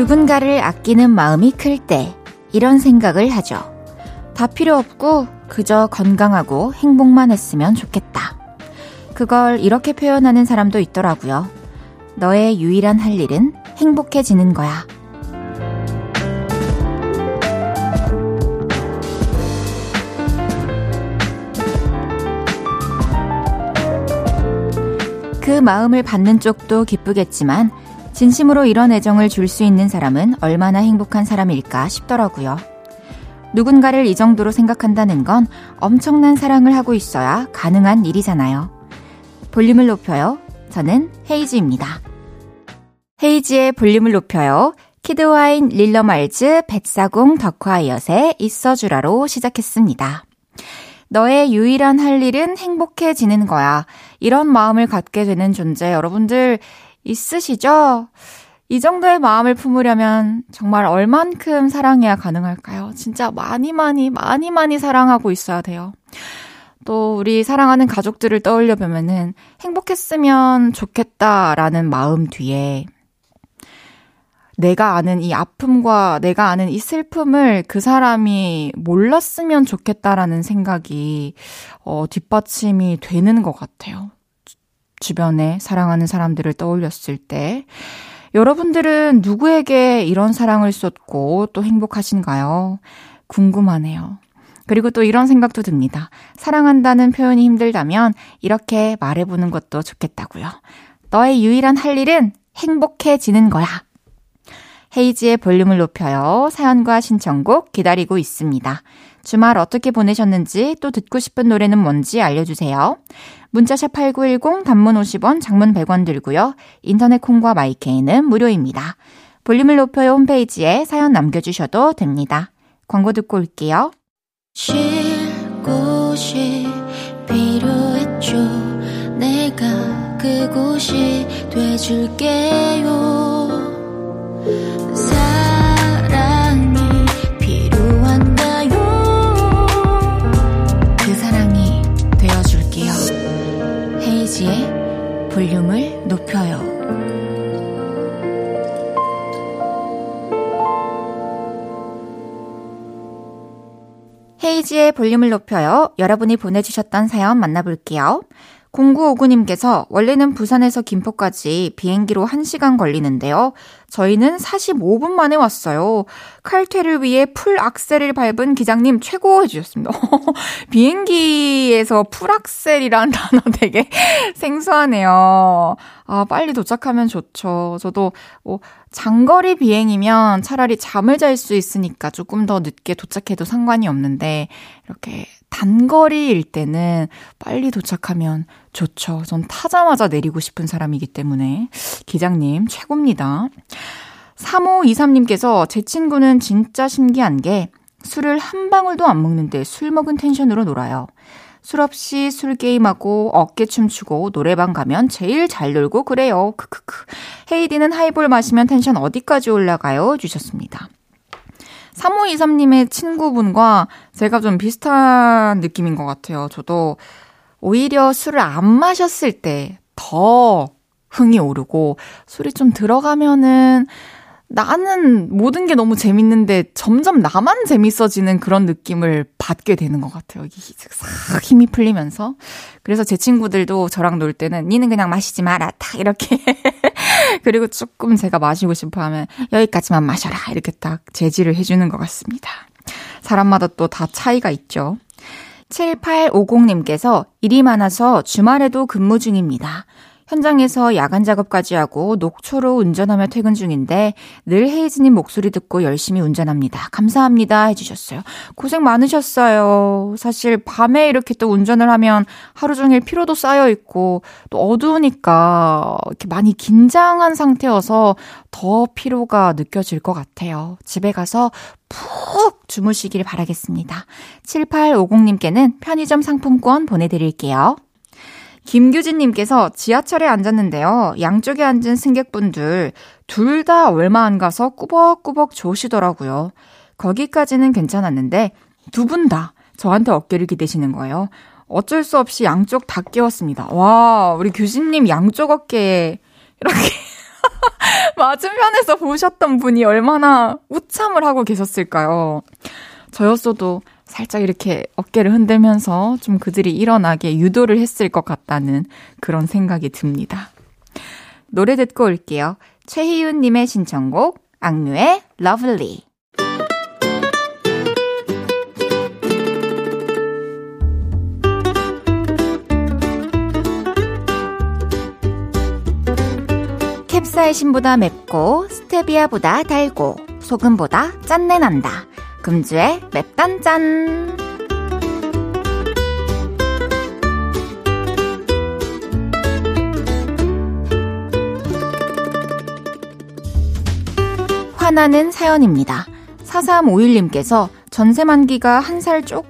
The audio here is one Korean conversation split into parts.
누군가를 아끼는 마음이 클 때 이런 생각을 하죠. 다 필요 없고 그저 건강하고 행복만 했으면 좋겠다. 그걸 이렇게 표현하는 사람도 있더라고요. 너의 유일한 할 일은 행복해지는 거야. 그 마음을 받는 쪽도 기쁘겠지만 진심으로 이런 애정을 줄 수 있는 사람은 얼마나 행복한 사람일까 싶더라고요. 누군가를 이 정도로 생각한다는 건 엄청난 사랑을 하고 있어야 가능한 일이잖아요. 볼륨을 높여요. 저는 헤이즈입니다. 헤이즈의 볼륨을 높여요. 키드와인 릴러말즈 뱃사공 덕화이엇의 있어주라로 시작했습니다. 너의 유일한 할 일은 행복해지는 거야. 이런 마음을 갖게 되는 존재 여러분들 있으시죠? 이 정도의 마음을 품으려면 정말 얼만큼 사랑해야 가능할까요? 진짜 많이 많이 많이 많이 사랑하고 있어야 돼요. 또 우리 사랑하는 가족들을 떠올려 보면은 행복했으면 좋겠다라는 마음 뒤에 내가 아는 이 아픔과 내가 아는 이 슬픔을 그 사람이 몰랐으면 좋겠다라는 생각이 어, 뒷받침이 되는 것 같아요. 주변에 사랑하는 사람들을 떠올렸을 때 여러분들은 누구에게 이런 사랑을 쏟고 또 행복하신가요? 궁금하네요. 그리고 또 이런 생각도 듭니다. 사랑한다는 표현이 힘들다면 이렇게 말해보는 것도 좋겠다고요. 너의 유일한 할 일은 행복해지는 거야. 헤이지의 볼륨을 높여요. 사연과 신청곡 기다리고 있습니다. 주말 어떻게 보내셨는지 또 듣고 싶은 노래는 뭔지 알려주세요. 문자샵 8910 단문 50원, 장문 100원 들고요. 인터넷 콩과 마이케이는 무료입니다. 볼륨을 높여요 홈페이지에 사연 남겨주셔도 됩니다. 광고 듣고 올게요. 쉴 곳이 필요했죠. 내가 그곳이 돼줄게요. 볼륨을 높여요. 헤이즈의 볼륨을 높여요. 여러분이 보내주셨던 사연 만나볼게요. 0959님께서 원래는 부산에서 김포까지 비행기로 1시간 걸리는데요. 저희는 45분 만에 왔어요. 칼퇴를 위해 full 악셀을 밟은 기장님 최고 해주셨습니다. 비행기에서 full 악셀이란 단어 되게 생소하네요. 아, 빨리 도착하면 좋죠. 저도 뭐 장거리 비행이면 차라리 잠을 잘 수 있으니까 조금 더 늦게 도착해도 상관이 없는데 이렇게 단거리일 때는 빨리 도착하면 좋죠. 전 타자마자 내리고 싶은 사람이기 때문에 기장님 최고입니다. 3523님께서 제 친구는 진짜 신기한 게 술을 한 방울도 안 먹는데 술 먹은 텐션으로 놀아요. 술 없이 술 게임하고 어깨 춤 추고 노래방 가면 제일 잘 놀고 그래요. 크크크. 헤이디는 하이볼 마시면 텐션 어디까지 올라가요? 주셨습니다. 3523님의 친구분과 제가 좀 비슷한 느낌인 것 같아요. 저도 오히려 술을 안 마셨을 때 더 흥이 오르고 술이 좀 들어가면은 나는 모든 게 너무 재밌는데 점점 나만 재밌어지는 그런 느낌을 받게 되는 것 같아요. 싹 힘이 풀리면서. 그래서 제 친구들도 저랑 놀 때는 니는 그냥 마시지 마라. 딱 이렇게. 그리고 조금 제가 마시고 싶어 하면 여기까지만 마셔라. 이렇게 딱 제지를 해주는 것 같습니다. 사람마다 또 다 차이가 있죠. 7850님께서 일이 많아서 주말에도 근무 중입니다. 현장에서 야간 작업까지 하고 녹초로 운전하며 퇴근 중인데 늘 헤이즈님 목소리 듣고 열심히 운전합니다. 감사합니다. 해주셨어요. 고생 많으셨어요. 사실 밤에 이렇게 또 운전을 하면 하루 종일 피로도 쌓여 있고 또 어두우니까 이렇게 많이 긴장한 상태여서 더 피로가 느껴질 것 같아요. 집에 가서 푹 주무시길 바라겠습니다. 7850님께는 편의점 상품권 보내드릴게요. 김규진님께서 지하철에 앉았는데요. 양쪽에 앉은 승객분들 둘 다 얼마 안 가서 꾸벅꾸벅 좋으시더라고요. 거기까지는 괜찮았는데 두 분 다 저한테 어깨를 기대시는 거예요. 어쩔 수 없이 양쪽 다 끼웠습니다. 와, 우리 규진님 양쪽 어깨에 이렇게 맞은편에서 보셨던 분이 얼마나 우참을 하고 계셨을까요? 저였어도 살짝 이렇게 어깨를 흔들면서 좀 그들이 일어나게 유도를 했을 것 같다는 그런 생각이 듭니다. 노래 듣고 올게요. 최희윤님의 신청곡, 악뮤의 Lovely. 캡사이신보다 맵고 스테비아보다 달고 소금보다 짠내 난다. 금주의 맵단짠. 화나는 사연입니다. 4351님께서 전세 만기가 한 살 쪽,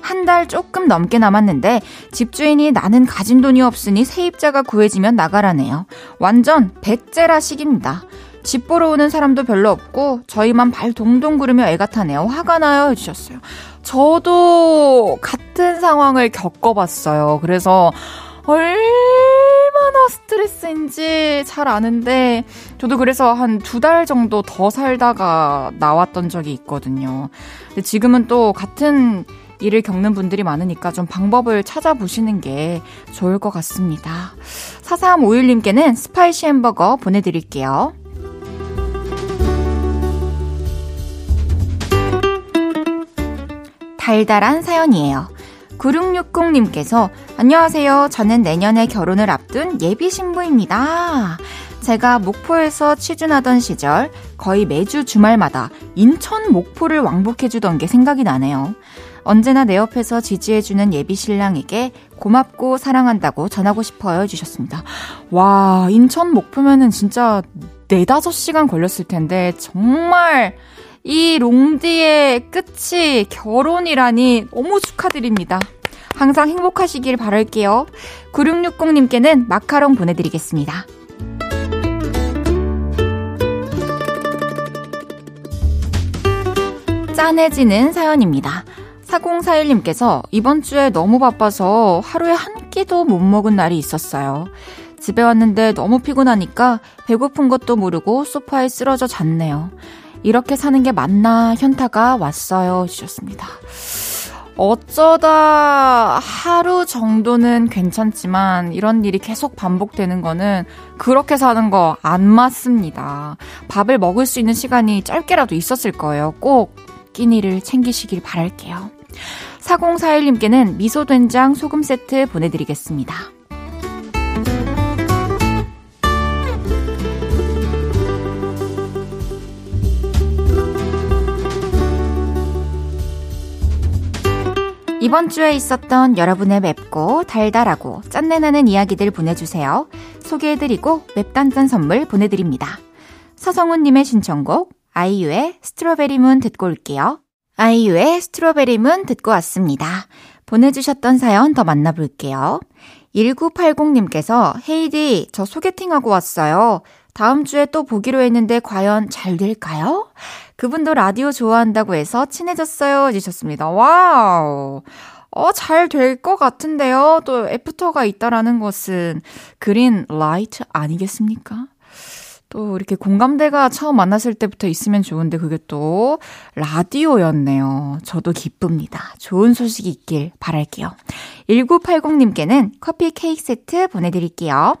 한 달 조금 넘게 남았는데 집주인이 나는 가진 돈이 없으니 세입자가 구해지면 나가라네요. 완전 백제라 식입니다. 집 보러 오는 사람도 별로 없고 저희만 발 동동 구르며 애가 타네요. 화가 나요 해주셨어요. 저도 같은 상황을 겪어봤어요. 그래서 얼마나 스트레스인지 잘 아는데 저도 그래서 한 두 달 정도 더 살다가 나왔던 적이 있거든요. 근데 지금은 또 같은 일을 겪는 분들이 많으니까 좀 방법을 찾아보시는 게 좋을 것 같습니다. 4351님께는 spicy 햄버거 보내드릴게요. 달달한 사연이에요. 9660님께서 안녕하세요. 저는 내년에 결혼을 앞둔 예비 신부입니다. 제가 목포에서 취준하던 시절 거의 매주 주말마다 인천 목포를 왕복해주던 게 생각이 나네요. 언제나 내 옆에서 지지해주는 예비 신랑에게 고맙고 사랑한다고 전하고 싶어요 해주셨습니다. 와, 인천 목포면은 진짜 4, 5시간 걸렸을 텐데 정말 이 롱디의 끝이 결혼이라니 너무 축하드립니다. 항상 행복하시길 바랄게요. 9660님께는 마카롱 보내드리겠습니다. 짠해지는 사연입니다. 4041님께서 이번 주에 너무 바빠서 하루에 한 끼도 못 먹은 날이 있었어요. 집에 왔는데 너무 피곤하니까 배고픈 것도 모르고 소파에 쓰러져 잤네요. 이렇게 사는 게 맞나 현타가 왔어요. 주셨습니다. 어쩌다 하루 정도는 괜찮지만 이런 일이 계속 반복되는 거는 그렇게 사는 거 안 맞습니다. 밥을 먹을 수 있는 시간이 짧게라도 있었을 거예요. 꼭 끼니를 챙기시길 바랄게요. 4041님께는 미소된장 소금 세트 보내드리겠습니다. 이번 주에 있었던 여러분의 맵고 달달하고 짠내나는 이야기들 보내주세요. 소개해드리고 맵단짠 선물 보내드립니다. 서성훈님의 신청곡 아이유의 스트로베리 문 듣고 올게요. 아이유의 스트로베리 문 듣고 왔습니다. 보내주셨던 사연 더 만나볼게요. 1980님께서 헤이디 저 소개팅하고 왔어요. 다음 주에 또 보기로 했는데 과연 잘 될까요? 그분도 라디오 좋아한다고 해서 친해졌어요. 해주셨습니다. 와우. 어, 잘 될 것 같은데요. 또 애프터가 있다라는 것은 green light 아니겠습니까? 또 이렇게 공감대가 처음 만났을 때부터 있으면 좋은데 그게 또 라디오였네요. 저도 기쁩니다. 좋은 소식이 있길 바랄게요. 1980님께는 커피 케이크 세트 보내드릴게요.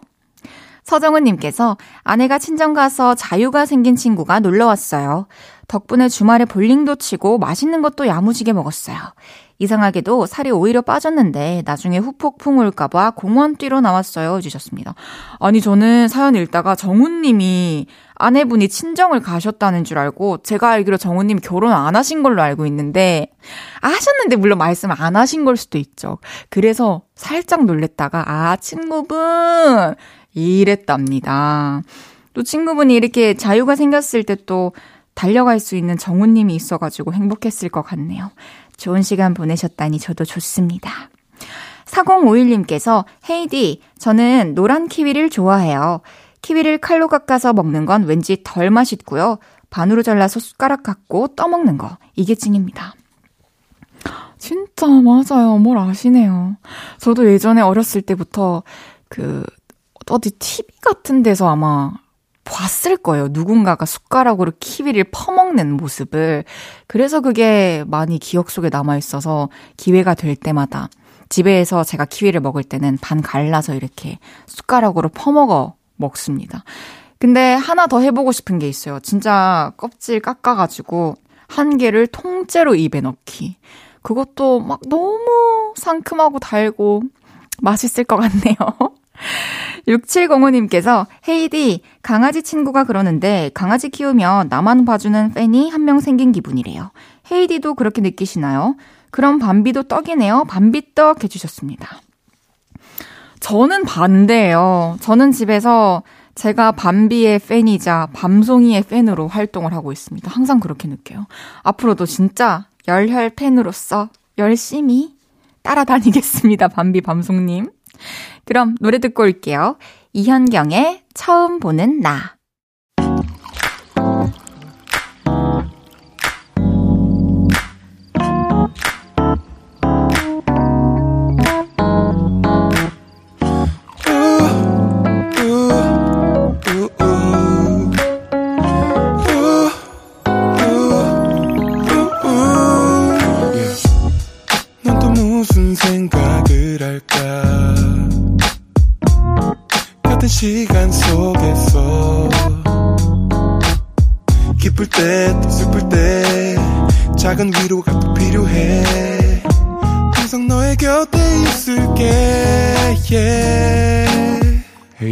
서정은님께서 아내가 친정 가서 자유가 생긴 친구가 놀러 왔어요. 덕분에 주말에 볼링도 치고 맛있는 것도 야무지게 먹었어요. 이상하게도 살이 오히려 빠졌는데 나중에 후폭풍 올까봐 공원 뛰러 나왔어요. 해주셨습니다. 아니, 저는 사연 읽다가 정훈님이 아내분이 친정을 가셨다는 줄 알고 제가 알기로 정훈님 결혼 안 하신 걸로 알고 있는데 하셨는데 물론 말씀 안 하신 걸 수도 있죠. 그래서 살짝 놀랬다가 아, 친구분 이랬답니다. 또 친구분이 이렇게 자유가 생겼을 때 또 달려갈 수 있는 정우님이 있어가지고 행복했을 것 같네요. 좋은 시간 보내셨다니 저도 좋습니다. 4051님께서 헤이디, 저는 노란 키위를 좋아해요. 키위를 칼로 깎아서 먹는 건 왠지 덜 맛있고요. 반으로 잘라서 숟가락 갖고 떠먹는 거. 이게 찡입니다. 진짜 맞아요. 뭘 아시네요. 저도 예전에 어렸을 때부터 그 어디 TV 같은 데서 아마 봤을 거예요. 누군가가 숟가락으로 키위를 퍼먹는 모습을. 그래서 그게 많이 기억 속에 남아있어서 기회가 될 때마다 집에서 제가 키위를 먹을 때는 반 갈라서 이렇게 숟가락으로 퍼먹어 먹습니다. 근데 하나 더 해보고 싶은 게 있어요. 진짜 껍질 깎아가지고 한 개를 통째로 입에 넣기. 그것도 막 너무 상큼하고 달고 맛있을 것 같네요. 6705님께서 헤이디 강아지 친구가 그러는데 강아지 키우면 나만 봐주는 팬이 한 명 생긴 기분이래요. 헤이디도 그렇게 느끼시나요? 그럼 밤비도 떡이네요. 밤비떡 해주셨습니다. 저는 반대예요. 저는 집에서 제가 밤비의 팬이자 밤송이의 팬으로 활동을 하고 있습니다. 항상 그렇게 느껴요. 앞으로도 진짜 열혈 팬으로서 열심히 따라다니겠습니다. 밤비 밤송님. 그럼 노래 듣고 올게요. 이현경의 처음 보는 나.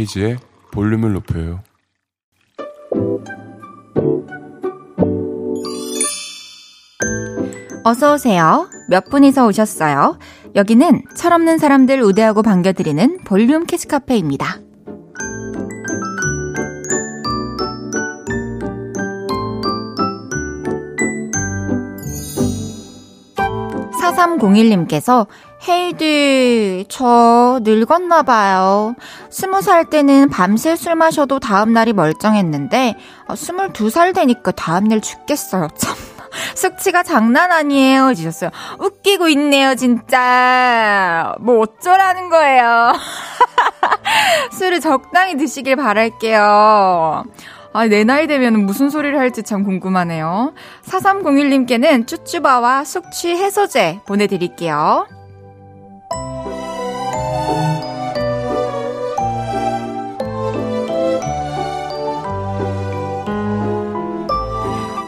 헤이지의 볼륨을 높여요 어서 오세요. 몇 분이서 오셨어요? 여기는 철없는 사람들 우대하고 반겨드리는 볼륨 캐치카페입니다. 4301님께서 헤이디, 저 늙었나 봐요. 스무 살 때는 밤새 술 마셔도 다음날이 멀쩡했는데, 22살 어, 되니까 다음날 죽겠어요. 참. 숙취가 장난 아니에요. 해주셨어요. 웃기고 있네요, 진짜. 뭐 어쩌라는 거예요. 술을 적당히 드시길 바랄게요. 아, 내 나이 되면 무슨 소리를 할지 참 궁금하네요. 4301님께는 쭈쭈바와 숙취 해소제 보내드릴게요.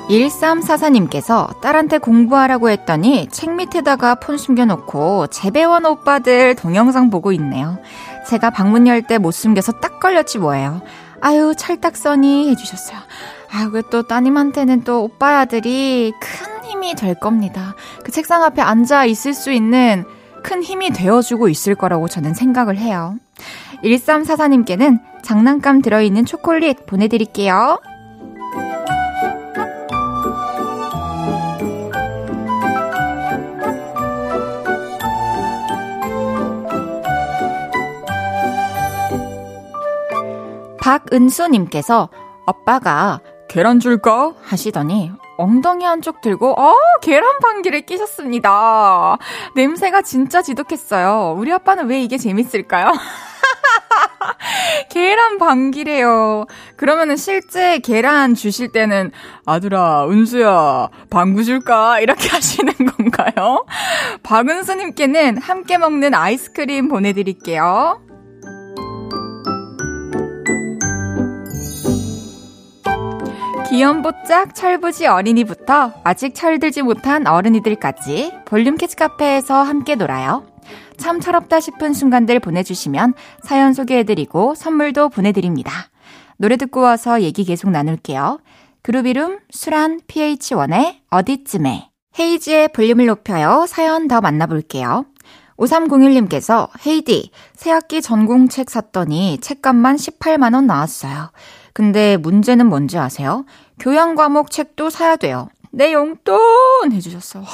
1344님께서 딸한테 공부하라고 했더니 책 밑에다가 폰 숨겨놓고 재배원 오빠들 동영상 보고 있네요. 제가 방문 열 때 못 숨겨서 딱 걸렸지 뭐예요. 아유, 찰떡선이 해주셨어요. 아, 그또 따님한테는 또 오빠 아들이 큰 힘이 될 겁니다. 그 책상 앞에 앉아 있을 수 있는 큰 힘이 되어주고 있을 거라고 저는 생각을 해요. 1344님께는 장난감 들어있는 초콜릿 보내드릴게요. 박은수님께서 오빠가 계란 줄까? 하시더니 엉덩이 한쪽 들고 어 계란 방귀를 끼셨습니다. 냄새가 진짜 지독했어요. 우리 아빠는 왜 이게 재밌을까요? 계란 방귀래요. 그러면은 실제 계란 주실 때는 아들아 은수야 방구 줄까 이렇게 하시는 건가요? 박은수님께는 함께 먹는 아이스크림 보내드릴게요. 귀염뽀짝 철부지 어린이부터 아직 철들지 못한 어른이들까지 볼륨 키즈 카페에서 함께 놀아요. 참 철없다 싶은 순간들 보내주시면 사연 소개해드리고 선물도 보내드립니다. 노래 듣고 와서 얘기 계속 나눌게요. 그룹 이름 수란 PH1의 어디쯤에 헤이즈의 볼륨을 높여요. 사연 더 만나볼게요. 5301님께서 헤이즈디 새학기 전공책 샀더니 책값만 18만 원 나왔어요. 근데 문제는 뭔지 아세요? 교양 과목 책도 사야 돼요. 내 용돈! 해주셨어. 와,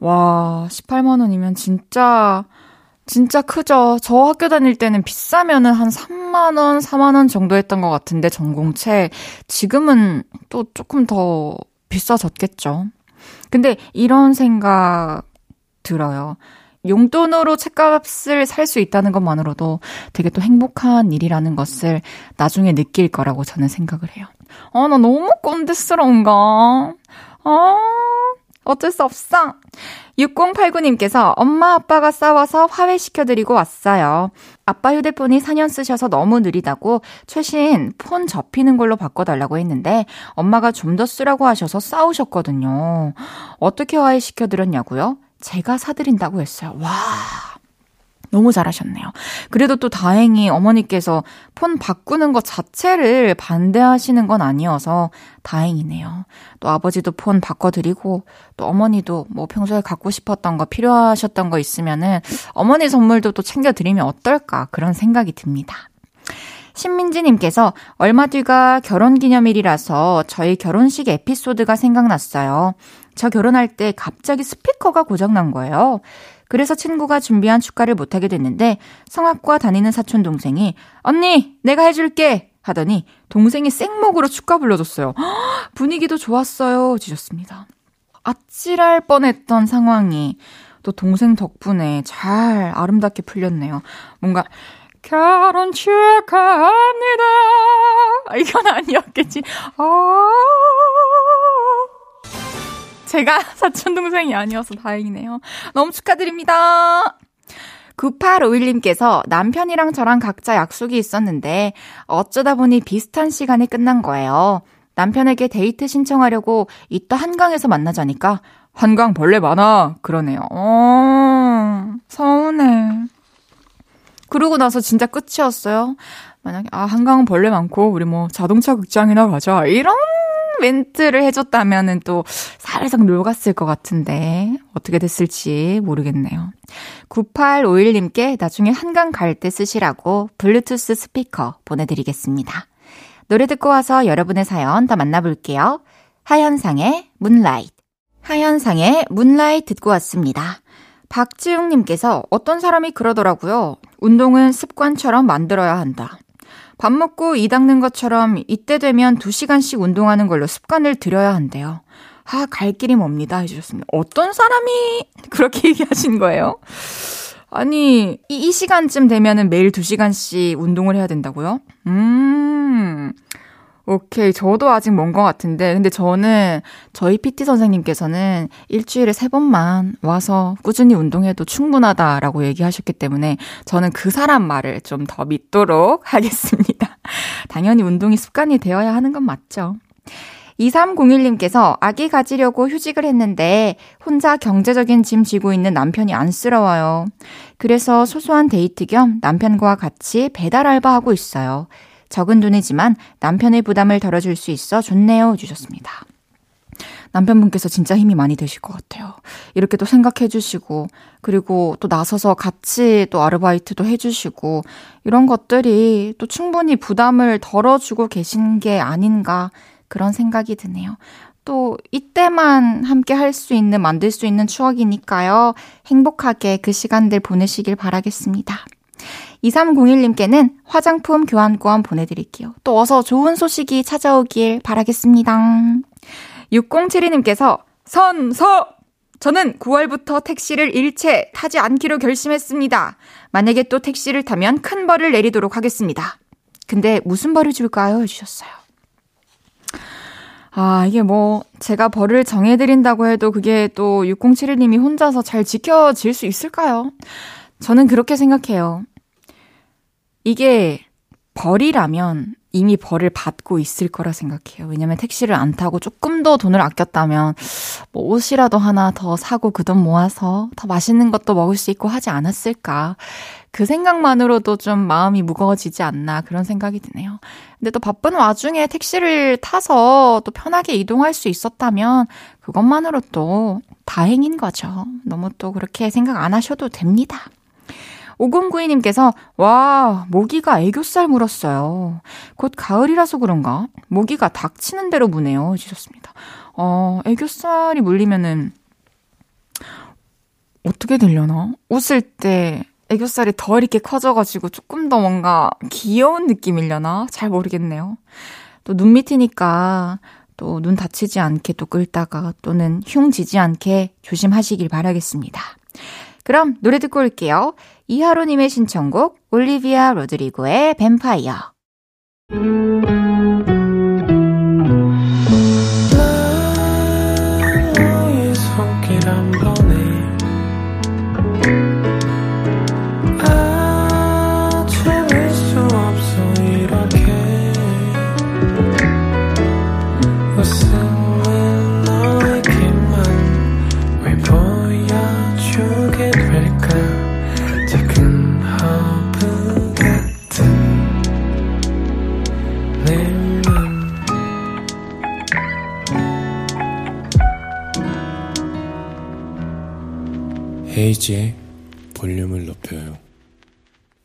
와 18만 원이면 진짜, 진짜 크죠. 저 학교 다닐 때는 비싸면은 한 3만 원, 4만 원 정도 했던 것 같은데, 전공책. 지금은 또 조금 더 비싸졌겠죠. 근데 이런 생각 들어요. 용돈으로 책값을 살 수 있다는 것만으로도 되게 또 행복한 일이라는 것을 나중에 느낄 거라고 저는 생각을 해요. 아, 나 너무 꼰대스러운가? 아, 어쩔 수 없어. 6089님께서 엄마 아빠가 싸워서 화해시켜드리고 왔어요. 아빠 휴대폰이 4년 쓰셔서 너무 느리다고 최신 폰 접히는 걸로 바꿔달라고 했는데 엄마가 좀 더 쓰라고 하셔서 싸우셨거든요. 어떻게 화해시켜드렸냐고요? 제가 사드린다고 했어요. 와. 너무 잘하셨네요. 그래도 또 다행히 어머니께서 폰 바꾸는 것 자체를 반대하시는 건 아니어서 다행이네요. 또 아버지도 폰 바꿔드리고 또 어머니도 뭐 평소에 갖고 싶었던 거 필요하셨던 거 있으면은 어머니 선물도 또 챙겨드리면 어떨까 그런 생각이 듭니다. 신민지님께서 얼마 뒤가 결혼 기념일이라서 저희 결혼식 에피소드가 생각났어요. 저 결혼할 때 갑자기 스피커가 고장난 거예요. 그래서 친구가 준비한 축가를 못하게 됐는데 성악과 다니는 사촌 동생이 언니 내가 해줄게 하더니 동생이 생목으로 축가 불러줬어요. 분위기도 좋았어요. 지셨습니다. 아찔할 뻔했던 상황이 또 동생 덕분에 잘 아름답게 풀렸네요. 뭔가 결혼 축하합니다. 이건 아니었겠지. 아. 제가 사촌동생이 아니어서 다행이네요. 너무 축하드립니다. 9851님께서 남편이랑 저랑 각자 약속이 있었는데 어쩌다 보니 비슷한 시간에 끝난 거예요. 남편에게 데이트 신청하려고 이따 한강에서 만나자니까 한강 벌레 많아 그러네요. 어, 서운해. 그러고 나서 진짜 끝이었어요. 만약에 아 한강은 벌레 많고 우리 뭐 자동차 극장이나 가자 이런 멘트를 해줬다면은 또 살짝 녹았을 것 같은데 어떻게 됐을지 모르겠네요. 9851님께 나중에 한강 갈 때 쓰시라고 블루투스 스피커 보내드리겠습니다. 노래 듣고 와서 여러분의 사연 더 만나볼게요. 하현상의 문라이트. 하현상의 문라이트 듣고 왔습니다. 박지웅님께서 어떤 사람이 그러더라고요. 운동은 습관처럼 만들어야 한다. 밥 먹고 이 닦는 것처럼 이때 되면 2시간씩 운동하는 걸로 습관을 들여야 한대요. 아, 갈 길이 멉니다. 해주셨습니다. 어떤 사람이 그렇게 얘기하신 거예요? 아니, 이, 이 시간쯤 되면은 매일 2시간씩 운동을 해야 된다고요? 음, 오케이. 저도 아직 먼 것 같은데. 근데 저는 저희 PT 선생님께서는 일주일에 세 번만 와서 꾸준히 운동해도 충분하다라고 얘기하셨기 때문에 저는 그 사람 말을 좀 더 믿도록 하겠습니다. 당연히 운동이 습관이 되어야 하는 건 맞죠. 2301님께서 아기 가지려고 휴직을 했는데 혼자 경제적인 짐 지고 있는 남편이 안쓰러워요. 그래서 소소한 데이트 겸 남편과 같이 배달 알바하고 있어요. 적은 돈이지만 남편의 부담을 덜어줄 수 있어 좋네요. 주셨습니다. 남편분께서 진짜 힘이 많이 되실 것 같아요. 이렇게 또 생각해 주시고, 그리고 또 나서서 같이 또 아르바이트도 해 주시고, 이런 것들이 또 충분히 부담을 덜어주고 계신 게 아닌가, 그런 생각이 드네요. 또 이때만 함께 할 수 있는, 만들 수 있는 추억이니까요. 행복하게 그 시간들 보내시길 바라겠습니다. 2301님께는 화장품 교환권 보내드릴게요. 또 어서 좋은 소식이 찾아오길 바라겠습니다. 6072님께서 선서! 저는 9월부터 택시를 일체 타지 않기로 결심했습니다. 만약에 또 택시를 타면 큰 벌을 내리도록 하겠습니다. 근데 무슨 벌을 줄까요? 해주셨어요. 아, 이게 뭐, 제가 벌을 정해드린다고 해도 그게 또 6071님이 혼자서 잘 지켜질 수 있을까요? 저는 그렇게 생각해요. 이게 벌이라면 이미 벌을 받고 있을 거라 생각해요. 왜냐면 택시를 안 타고 조금 더 돈을 아꼈다면 뭐 옷이라도 하나 더 사고 그 돈 모아서 더 맛있는 것도 먹을 수 있고 하지 않았을까. 그 생각만으로도 좀 마음이 무거워지지 않나 그런 생각이 드네요. 근데 또 바쁜 와중에 택시를 타서 또 편하게 이동할 수 있었다면 그것만으로도 다행인 거죠. 너무 또 그렇게 생각 안 하셔도 됩니다. 5092님께서, 와, 모기가 애교살 물었어요. 곧 가을이라서 그런가? 모기가 닥치는 대로 무네요. 주셨습니다. 어, 애교살이 물리면은, 어떻게 되려나? 웃을 때 애교살이 더 이렇게 커져가지고 조금 더 뭔가 귀여운 느낌이려나? 잘 모르겠네요. 또 눈 밑이니까 또 눈 다치지 않게 또 끌다가 또는 흉 지지 않게 조심하시길 바라겠습니다. 그럼 노래 듣고 올게요. 이하로님의 신청곡 올리비아 로드리고의 뱀파이어. 헤이지의 볼륨을 높여요.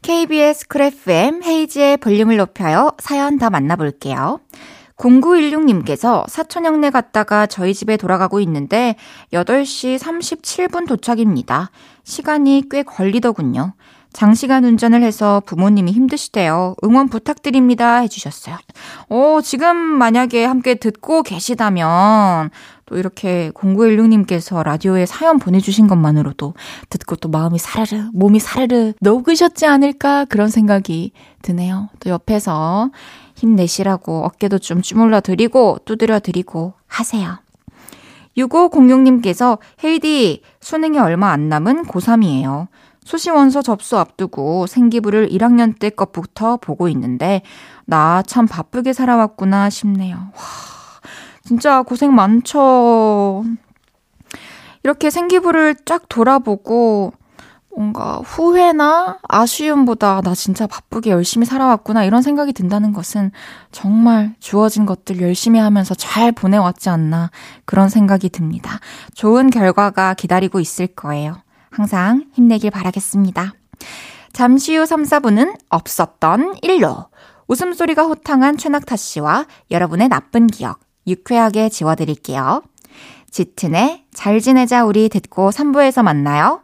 KBS 쿨 FM 헤이지의 볼륨을 높여요. 사연 더 만나볼게요. 0916님께서 사촌형네 갔다가 저희 집에 돌아가고 있는데 8시 37분 도착입니다. 시간이 꽤 걸리더군요. 장시간 운전을 해서 부모님이 힘드시대요. 응원 부탁드립니다. 해주셨어요. 어, 지금 만약에 함께 듣고 계시다면 또 이렇게 0916님께서 라디오에 사연 보내주신 것만으로도 듣고 또 마음이 사르르, 몸이 사르르 녹으셨지 않을까 그런 생각이 드네요. 또 옆에서 힘내시라고 어깨도 좀 주물러 드리고 두드려 드리고 하세요. 6506님께서 헤이디 수능이 얼마 안 남은 고3이에요. 수시 원서 접수 앞두고 생기부를 1학년 때 것부터 보고 있는데 나 참 바쁘게 살아왔구나 싶네요. 와, 진짜 고생 많죠. 이렇게 생기부를 쫙 돌아보고 뭔가 후회나 아쉬움보다 나 진짜 바쁘게 열심히 살아왔구나 이런 생각이 든다는 것은 정말 주어진 것들 열심히 하면서 잘 보내왔지 않나 그런 생각이 듭니다. 좋은 결과가 기다리고 있을 거예요. 항상 힘내길 바라겠습니다. 잠시 후 3, 4분은 없었던 일로 웃음소리가 호탕한 최낙타 씨와 여러분의 나쁜 기억 유쾌하게 지워드릴게요. 짙은의 잘 지내자 우리 듣고 3부에서 만나요.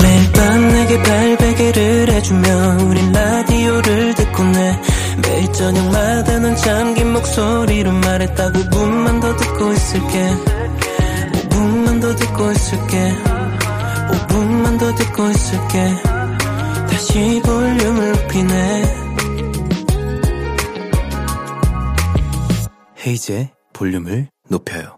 매일 밤 내게 발베개를 해주며 우린 라디오를 듣고 내 매일 저녁마다 넌 잠긴 목소리로 말했다 5분만 더 듣고 있을게 5분만 더 듣고 있을게 5분만 더 듣고 있을게 다시 볼륨을 높이네 헤이즈의 볼륨을 높여요.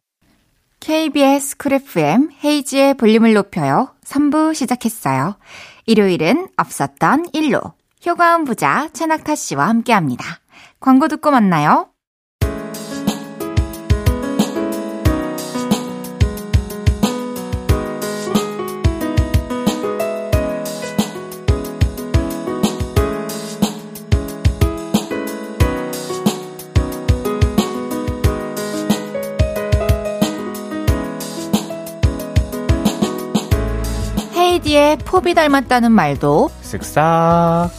KBS 쿨 FM 헤이지의 볼륨을 높여요. 3부 시작했어요. 일요일은 없었던 일로 효과음 부자 최낙타 씨와 함께 합니다. 광고 듣고 만나요. 헤이디의 포비 닮았다는 말도 쓱싹.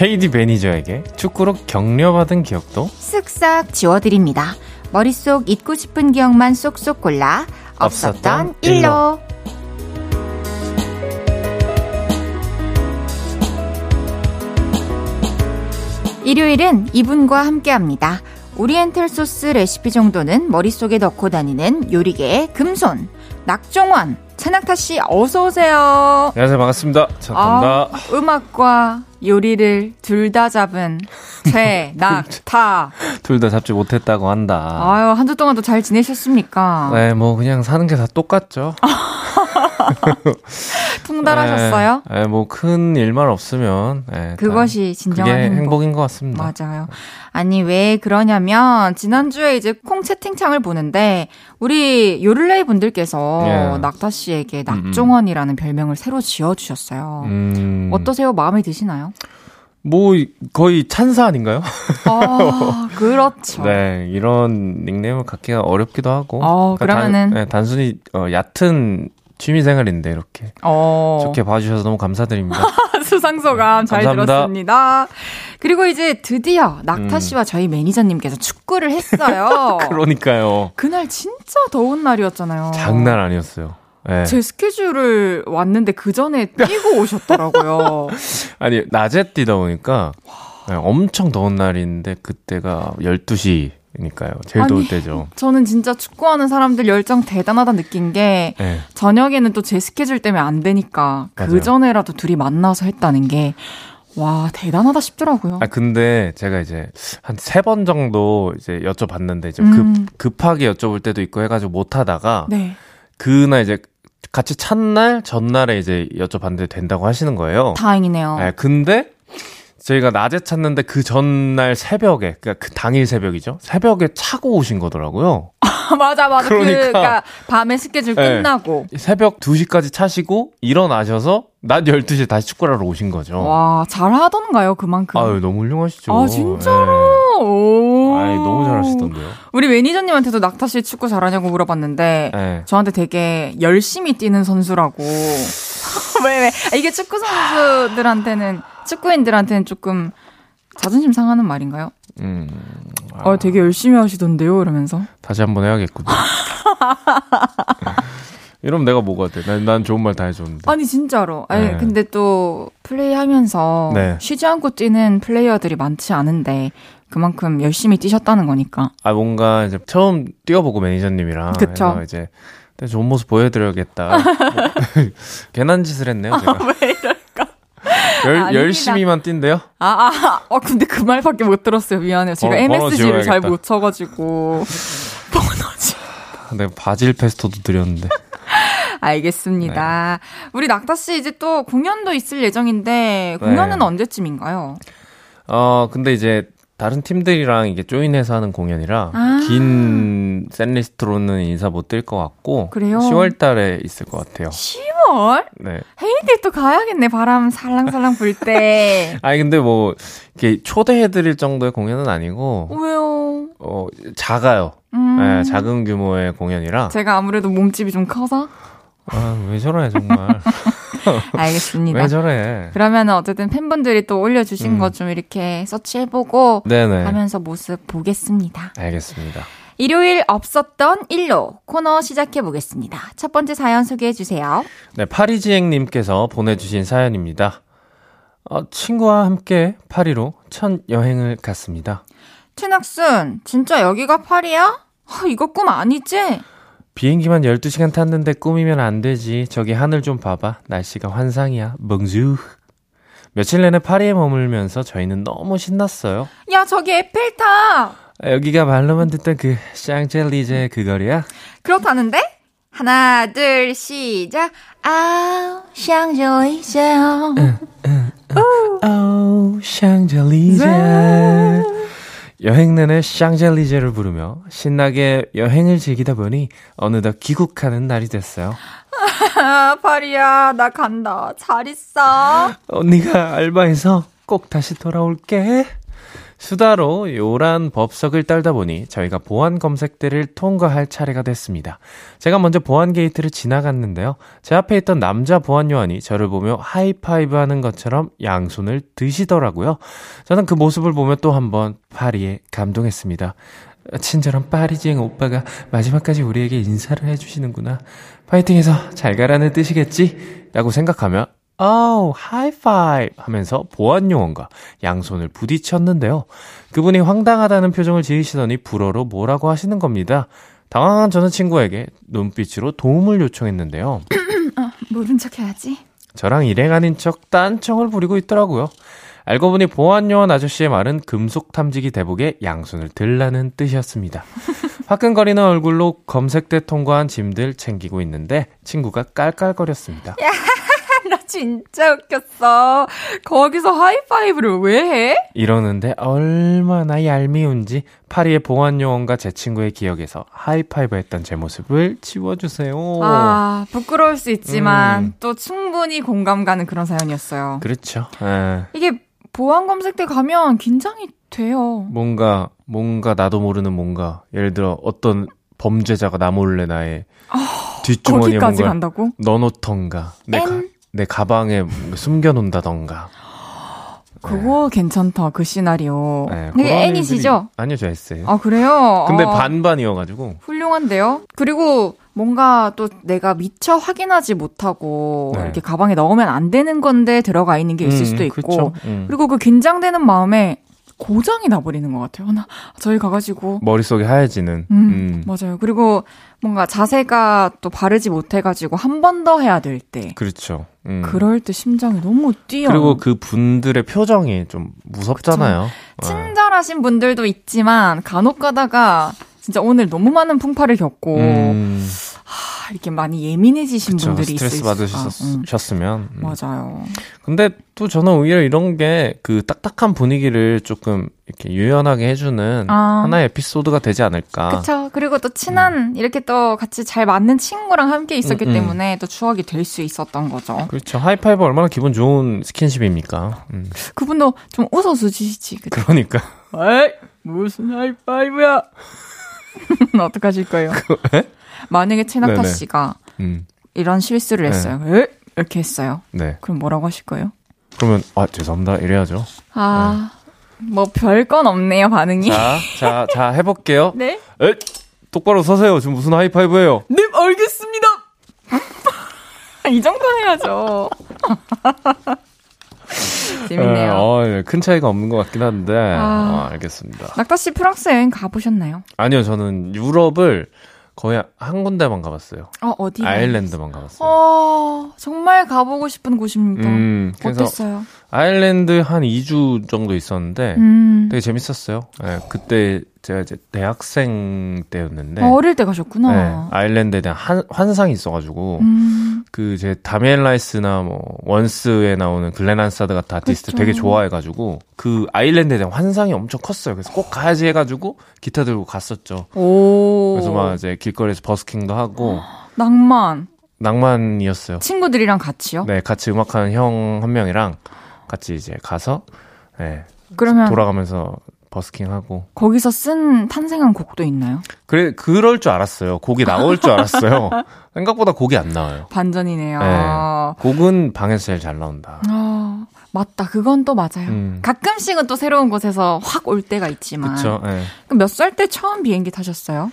헤이디 매니저에게 축구로 격려받은 기억도 쓱싹 지워드립니다. 머릿속 잊고 싶은 기억만 쏙쏙 골라 없었던 없었던 일로. 일요일은 이분과 함께 합니다. 오리엔탈 소스 레시피 정도는 머릿속에 넣고 다니는 요리계의 금손 낙종원 최낙타 씨 어서 오세요. 안녕하세요 반갑습니다 찬타입니다 아, 음악과 요리를 둘 다 잡은 최낙타. 둘 다 잡지 못했다고 한다 아유 한 주 동안도 잘 지내셨습니까? 네 뭐 그냥 사는 게 다 똑같죠 통달하셨어요? 네, 네, 뭐큰 일만 없으면 네, 다 그것이 진정한 행복. 행복 인 것 같습니다 맞아요. 아니, 왜 그러냐면, 지난주에 이제 콩 채팅창을 보는데, 우리 요를레이 분들께서 예. 낙타 씨에게 낙종원이라는 별명을 새로 지어 주셨어요. 음, 어떠세요? 마음에 드시나요? 뭐 거의 찬사 아닌가요? 아, 그렇죠. 네 이런 닉네임을 갖기가 어렵기도 하고 어, 그러니까 단- 그러면은- 네, 단순히 어, 얕은 취미생활인데 이렇게 어. 좋게 봐주셔서 너무 감사드립니다 수상소감 잘 감사합니다. 들었습니다. 그리고 이제 드디어 낙타 음. 씨와 저희 매니저님께서 축구를 했어요. 그러니까요 그날 진짜 더운 날이었잖아요. 장난 아니었어요 네. 제 스케줄을 왔는데 그 전에 뛰고 오셨더라고요. 아니 낮에 뛰다 보니까 네, 엄청 더운 날인데 그때가 12시 니까요. 제일 아니, 더울 때죠. 저는 진짜 축구하는 사람들 열정 대단하다 느낀 게 네. 저녁에는 또 제 스케줄 때문에 안 되니까 그. 전에라도 둘이 만나서 했다는 게 와, 대단하다 싶더라고요. 아 근데 제가 이제 한 세 번 정도 이제 여쭤봤는데 이제 음. 급 급하게 여쭤볼 때도 있고 해가지고 못 하다가 네. 그날 이제 같이 찬날 전날에 이제 여쭤봤는데 된다고 하시는 거예요. 다행이네요. 네, 근데 저희가 낮에 찾는데 그 전날 새벽에 그러니까 그 당일 새벽이죠. 새벽에 차고 오신 거더라고요. 맞아, 맞아. 그러니까. 그, 그러니까 밤에 스케줄 네. 끝나고. 새벽 2시까지 차시고 일어나셔서 낮 12시에 다시 축구를 하러 오신 거죠. 와, 잘하던가요, 그만큼. 아유, 너무 훌륭하시죠. 아, 진짜로? 오. 네. 아이, 너무 잘하시던데요. 우리 매니저님한테도 낙타 씨 축구 잘하냐고 물어봤는데, 네. 저한테 되게 열심히 뛰는 선수라고. 왜, 왜? 아, 이게 축구 선수들한테는, 축구인들한테는 조금 자존심 상하는 말인가요? 음, 아, 어, 되게 열심히 하시던데요? 이러면서. 다시 한번 해야겠군요. 이러면 내가 뭐가 돼? 난, 난 좋은 말 다 해줬는데. 아니, 진짜로. 아니, 네. 근데 또, 플레이 하면서, 네. 쉬지 않고 뛰는 플레이어들이 많지 않은데, 그만큼 열심히 뛰셨다는 거니까. 아, 뭔가 이제 처음 뛰어보고 매니저님이랑. 그쵸. 이제 네, 좋은 모습 보여드려야겠다. 괜한 짓을 했네요, 제가. 왜 이럴까? 열, 아닙니다. 열심히만 뛴대요? 아, 아, 어, 근데 그 말밖에 못 들었어요. 미안해요. 제가 번호 MSG를 잘. 못 쳐가지고. 번호지. 내가 바질 페스토도 드렸는데. 알겠습니다. 우리 낙타씨 이제 또 공연도 있을 예정인데, 공연은 네. 언제쯤인가요? 어, 근데 이제 다른 팀들이랑 이게 조인해서 하는 공연이라 아. 긴 샌리스트로는 인사 못 드릴 것 같고 그래요? 10월 달에 있을 것 같아요. 10월? 네. 헤이들 또 가야겠네. 바람 살랑살랑 불 때. 아니 근데 뭐 이렇게 초대해 드릴 정도의 공연은 아니고 왜요? 어 작아요. 음, 네, 작은 규모의 공연이라 제가 아무래도 몸집이 좀 커서? 아, 왜 저래 정말. 알겠습니다. 왜 저래. 그러면 어쨌든 팬분들이 또 올려주신 음. 거좀 이렇게 서치해보고 네네. 하면서 모습 보겠습니다. 알겠습니다. 일요일 없었던 일로 코너 시작해 보겠습니다. 첫 번째 사연 소개해 주세요. 네, 파리지행님께서 보내주신 사연입니다. 어, 친구와 함께 파리로 첫 여행을 갔습니다. 최낙순, 진짜 여기가 파리야? 아, 이거 꿈 아니지? 비행기만 12시간 탔는데 꿈이면 안 되지. 저기 하늘 좀 봐봐. 날씨가 환상이야. 멍주. 며칠 내내 파리에 머물면서 저희는 너무 신났어요. 야, 저기 에펠탑! 아, 여기가 말로만 듣던 그 샹젤리제 그 거리야? 그렇다는데? 하나, 둘, 시작. 아우, 샹젤리제. 오, 샹젤리제. 여행 내내 샹젤리제를 부르며 신나게 여행을 즐기다 보니 어느덧 귀국하는 날이 됐어요. 아, 파리야, 나 간다. 잘 있어. 언니가 알바해서 꼭 다시 돌아올게. 수다로 요란 법석을 떨다 보니 저희가 보안 검색대를 통과할 차례가 됐습니다. 제가 먼저 보안 게이트를 지나갔는데요. 제 앞에 있던 남자 보안 요원이 저를 보며 하이파이브 하는 것처럼 양손을 드시더라고요. 저는 그 모습을 보며 또 한번 파리에 감동했습니다. 친절한 파리지앵 오빠가 마지막까지 우리에게 인사를 해주시는구나. 파이팅해서 잘 가라는 뜻이겠지? 라고 생각하며 아우, 하이파이브 하면서 보안 요원과 양손을 부딪혔는데요. 그분이 황당하다는 표정을 지으시더니 불어로 뭐라고 하시는 겁니다. 당황한 저는 친구에게 눈빛으로 도움을 요청했는데요. 모른 척 해야지. 저랑 일행 아닌 척 딴청을 부리고 있더라고요. 알고 보니 보안 요원 아저씨의 말은 금속 탐지기 대북에 양손을 들라는 뜻이었습니다. 화끈거리는 얼굴로 검색대 통과한 짐들 챙기고 있는데 친구가 깔깔거렸습니다. 나 진짜 웃겼어. 거기서 하이파이브를 왜 해? 이러는데 얼마나 얄미운지 파리의 보안 요원과 제 친구의 기억에서 하이파이브 했던 제 모습을 지워주세요. 아, 부끄러울 수 있지만 음. 또 충분히 공감 가는 그런 사연이었어요. 그렇죠. 에, 이게 보안 검색대 가면 긴장이 돼요. 뭔가 뭔가 나도 모르는 뭔가 예를 들어 어떤 범죄자가 나 몰래 나의 뒷주머니에 거기까지 뭔가 간다고? 넣어놓던가 내, 가, N? 내 가방에 숨겨놓는다던가 그거 괜찮다. 그 시나리오. 네, 그런 N이시죠? 아니요 저 S예요. 아, 그래요? 근데 어, 반반이어가지고 훌륭한데요? 그리고 뭔가 또 내가 미처 확인하지 못하고 네. 이렇게 가방에 넣으면 안 되는 건데 들어가 있는 게 있을 음, 수도 있고 그쵸. 음. 그리고 그 긴장되는 마음에 고장이 나버리는 것 같아요. 나 저희 가가지고 머릿속이 하얘지는. 음, 음. 맞아요. 그리고 뭔가 자세가 또 바르지 못해가지고 한 번 더 해야 될 때. 그렇죠. 음. 그럴 때 심장이 너무 뛰어. 그리고 그 분들의 표정이 좀 무섭잖아요. 그쵸. 친절하신 분들도 있지만 간혹 가다가 진짜 오늘 너무 많은 풍파를 겪고 음. 하, 이렇게 많이 예민해지신 그쵸, 분들이 스트레스 받으셨으면 음. 맞아요. 근데 또 저는 오히려 이런 게 그 딱딱한 분위기를 조금 이렇게 유연하게 해주는 아. 하나의 에피소드가 되지 않을까. 그렇죠. 그리고 또 친한 음. 이렇게 또 같이 잘 맞는 친구랑 함께 있었기 음, 음. 때문에 또 추억이 될 수 있었던 거죠. 그렇죠. 하이파이브 얼마나 기분 좋은 스킨십입니까. 음. 그분도 좀 웃어 주시지. 그쵸? 그러니까. 에이 무슨 하이파이브야. 어떡하실 거예요? 만약에 최낙타 씨가 음. 이런 실수를 네. 했어요. 네. 이렇게 했어요. 네. 그럼 뭐라고 하실 거예요? 그러면 아 죄송합니다 이래야죠. 아. 네. 뭐 별 건 없네요 반응이. 자, 자, 자 해볼게요. 네. 에, 똑바로 서세요. 지금 무슨 하이파이브예요? 네, 알겠습니다. 이 정도 해야죠. 재밌네요. 어, 네, 큰 차이가 없는 것 같긴 한데, 아, 어, 알겠습니다. 낙타 씨 프랑스 여행 가보셨나요? 아니요, 저는 유럽을 거의 한 군데만 가봤어요. 어, 어디? 아일랜드만 가봤어요. 어, 정말 가보고 싶은 곳입니다. 음, 어땠어요? 아일랜드 한 2주 정도 있었는데 음. 되게 재밌었어요. 네, 그때 제가 이제 대학생 때였는데 어, 어릴 때 가셨구나. 네, 아일랜드에 대한 한, 환상이 있어가지고 음. 그제 다미엘 라이스나 뭐 원스에 나오는 글렌 한사드 같은 아티스트 그쵸. 되게 좋아해가지고 그 아일랜드에 대한 환상이 엄청 컸어요. 그래서 꼭 가야지 해가지고 기타 들고 갔었죠. 오. 그래서 막 이제 길거리에서 버스킹도 하고 낭만. 낭만이었어요. 친구들이랑 같이요? 네, 같이 음악하는 형 한 명이랑 같이 이제 가서 네, 그러면 돌아가면서 버스킹하고 거기서 쓴 탄생한 곡도 있나요? 그래 그럴 줄 알았어요. 곡이 나올 줄 알았어요. 생각보다 곡이 안 나와요. 반전이네요. 네, 곡은 방에서 제일 잘 나온다. 아, 맞다. 그건 또 맞아요. 음. 가끔씩은 또 새로운 곳에서 확 올 때가 있지만. 그렇죠. 네. 몇살 때 처음 비행기 타셨어요?